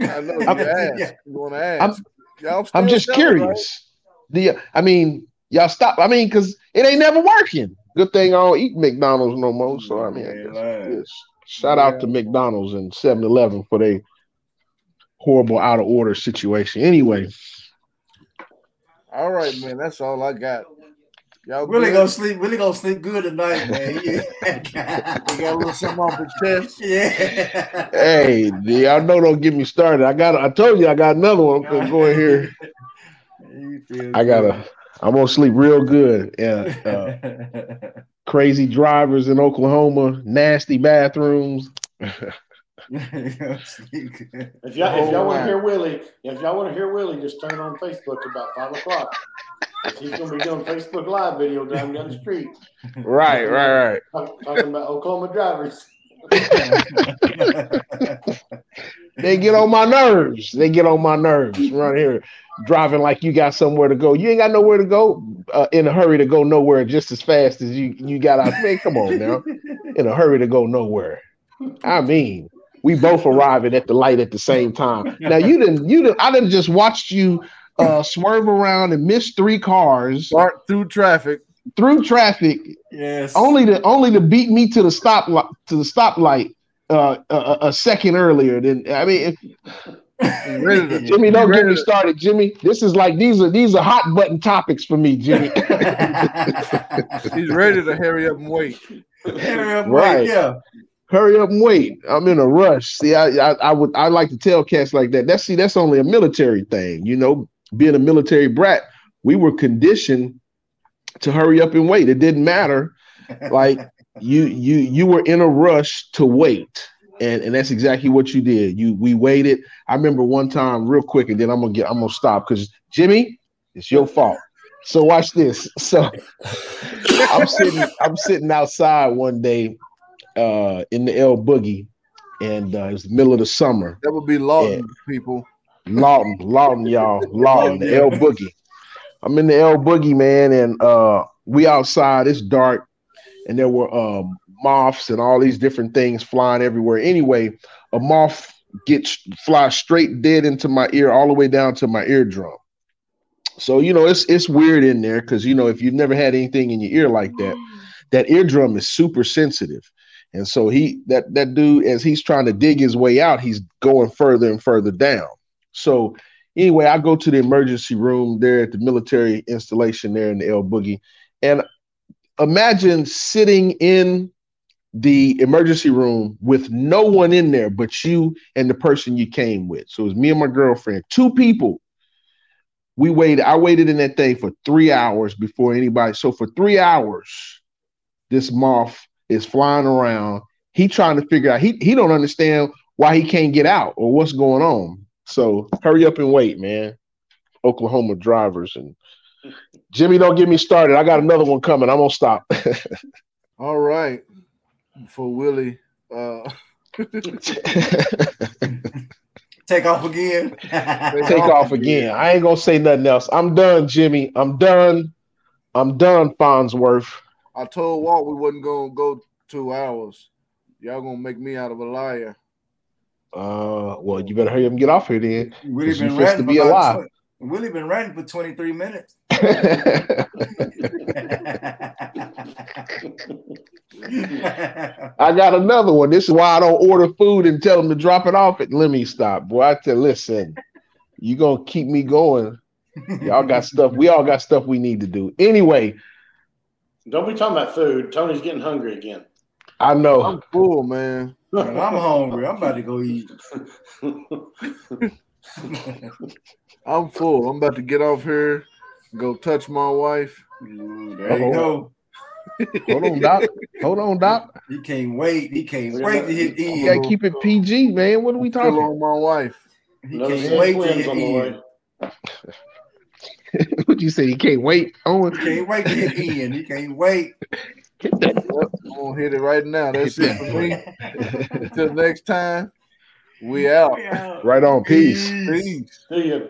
I know you I'm, ask. Yeah. You want to ask? I'm, I'm just curious. The I mean, y'all stop. I mean, because it ain't never working. Good thing I don't eat McDonald's no more. So I mean, I guess, yes. shout yeah. out to McDonald's and 7-Eleven for their horrible out of order situation. Anyway. All right, man. That's all I got. Y'all really good? gonna sleep. Really gonna sleep good tonight, man. Yeah. [LAUGHS] you got a little something off the chest. [LAUGHS] Yeah. Hey, y'all know don't get me started. I got. I told you I got another one. I'm gonna go in here. [LAUGHS] I gotta. I'm gonna sleep real good. Yeah. Uh, [LAUGHS] crazy drivers in Oklahoma, nasty bathrooms. [LAUGHS] if y'all if y'all want to hear Willie, if y'all want to hear Willie, just turn on Facebook about five o'clock. He's gonna be doing Facebook Live video down down the street. Right, right, right. Talking about Oklahoma drivers. [LAUGHS] they get on my nerves. They get on my nerves right here driving like you got somewhere to go. You ain't got nowhere to go uh, in a hurry to go nowhere just as fast as you you got out. Man, come on now, [LAUGHS] in a hurry to go nowhere. I mean, we both arriving at the light at the same time. Now you didn't you didn't I didn't just watched you uh, swerve around and miss three cars Start through traffic through traffic. Yes. Only to only to beat me to the stop to the stoplight uh, a, a second earlier. Than I mean, to, Jimmy, don't get me started, Jimmy. This is like these are these are hot button topics for me, Jimmy. [LAUGHS] He's ready to hurry up and wait. Hurry up, right? Wait, yeah. Hurry up and wait. I'm in a rush. See, I, I, I would I like to tell cats like that. That's see, that's only a military thing. You know, being a military brat, we were conditioned to hurry up and wait. It didn't matter. Like you you you were in a rush to wait and and that's exactly what you did. You we waited. I remember one time, real quick, and then I'm gonna get I'm gonna stop because Jimmy, it's your fault. So watch this. [LAUGHS] So I'm sitting I'm sitting outside one day uh in the L Boogie, and uh, it was the middle of the summer. That would be Lawton and people. Lawton, Lawton, y'all, [LAUGHS] Lawton, the L Boogie. I'm in the L Boogie, man, and uh we outside. It's dark, and there were um moths and all these different things flying everywhere. Anyway, a moth gets fly straight dead into my ear, all the way down to my eardrum. So you know it's it's weird in there because you know if you've never had anything in your ear like that, mm. that eardrum is super sensitive. And so he that that dude, as he's trying to dig his way out, he's going further and further down. So anyway, I go to the emergency room there at the military installation there in the L Boogie, and imagine sitting in the emergency room with no one in there but you and the person you came with. So it was me and my girlfriend, two people. We waited. I waited in that thing for three hours before anybody. So for three hours, this moth is flying around. He trying to figure out. He he don't understand why he can't get out or what's going on. So hurry up and wait, man. Oklahoma drivers and Jimmy, don't get me started. I got another one coming. I'm gonna stop. [LAUGHS] All right, for Willie. Uh, [LAUGHS] Take off again. Take off again. I ain't gonna say nothing else. I'm done, Jimmy. I'm done. I'm done, Farnsworth. I told Walt we wasn't gonna go two hours. Y'all gonna make me out of a liar. Uh, well, you better hurry up and get off here then. Willie 'cause you been fixed ranting to be alive. tw- Willie been ranting for 23 minutes. [LAUGHS] [LAUGHS] [LAUGHS] I got another one. This is why I don't order food and tell them to drop it off at Let me stop, boy. I tell listen, you gonna keep me going. Y'all got stuff. We all got stuff we need to do. Anyway, Don't be talking about food. Tony's getting hungry again. I know. I'm full, man. Man, I'm hungry. I'm about to go eat. I'm full. I'm about to get off here, go touch my wife. Ooh, there you Uh-oh. go. Hold on, Doc. Hold on, Doc. [LAUGHS] He can't wait. He can't Yeah, wait to hit You gotta keep it PG, man. What are we talking? on my wife. He Another can't set wait to twins hit on the in. way. what you say? You can't wait. Owen. He can't wait to hit in. He can't wait. Yep, I'm gonna hit it right now. That's it for me. [LAUGHS] Until next time, we out. Right on. Peace. Peace. See you.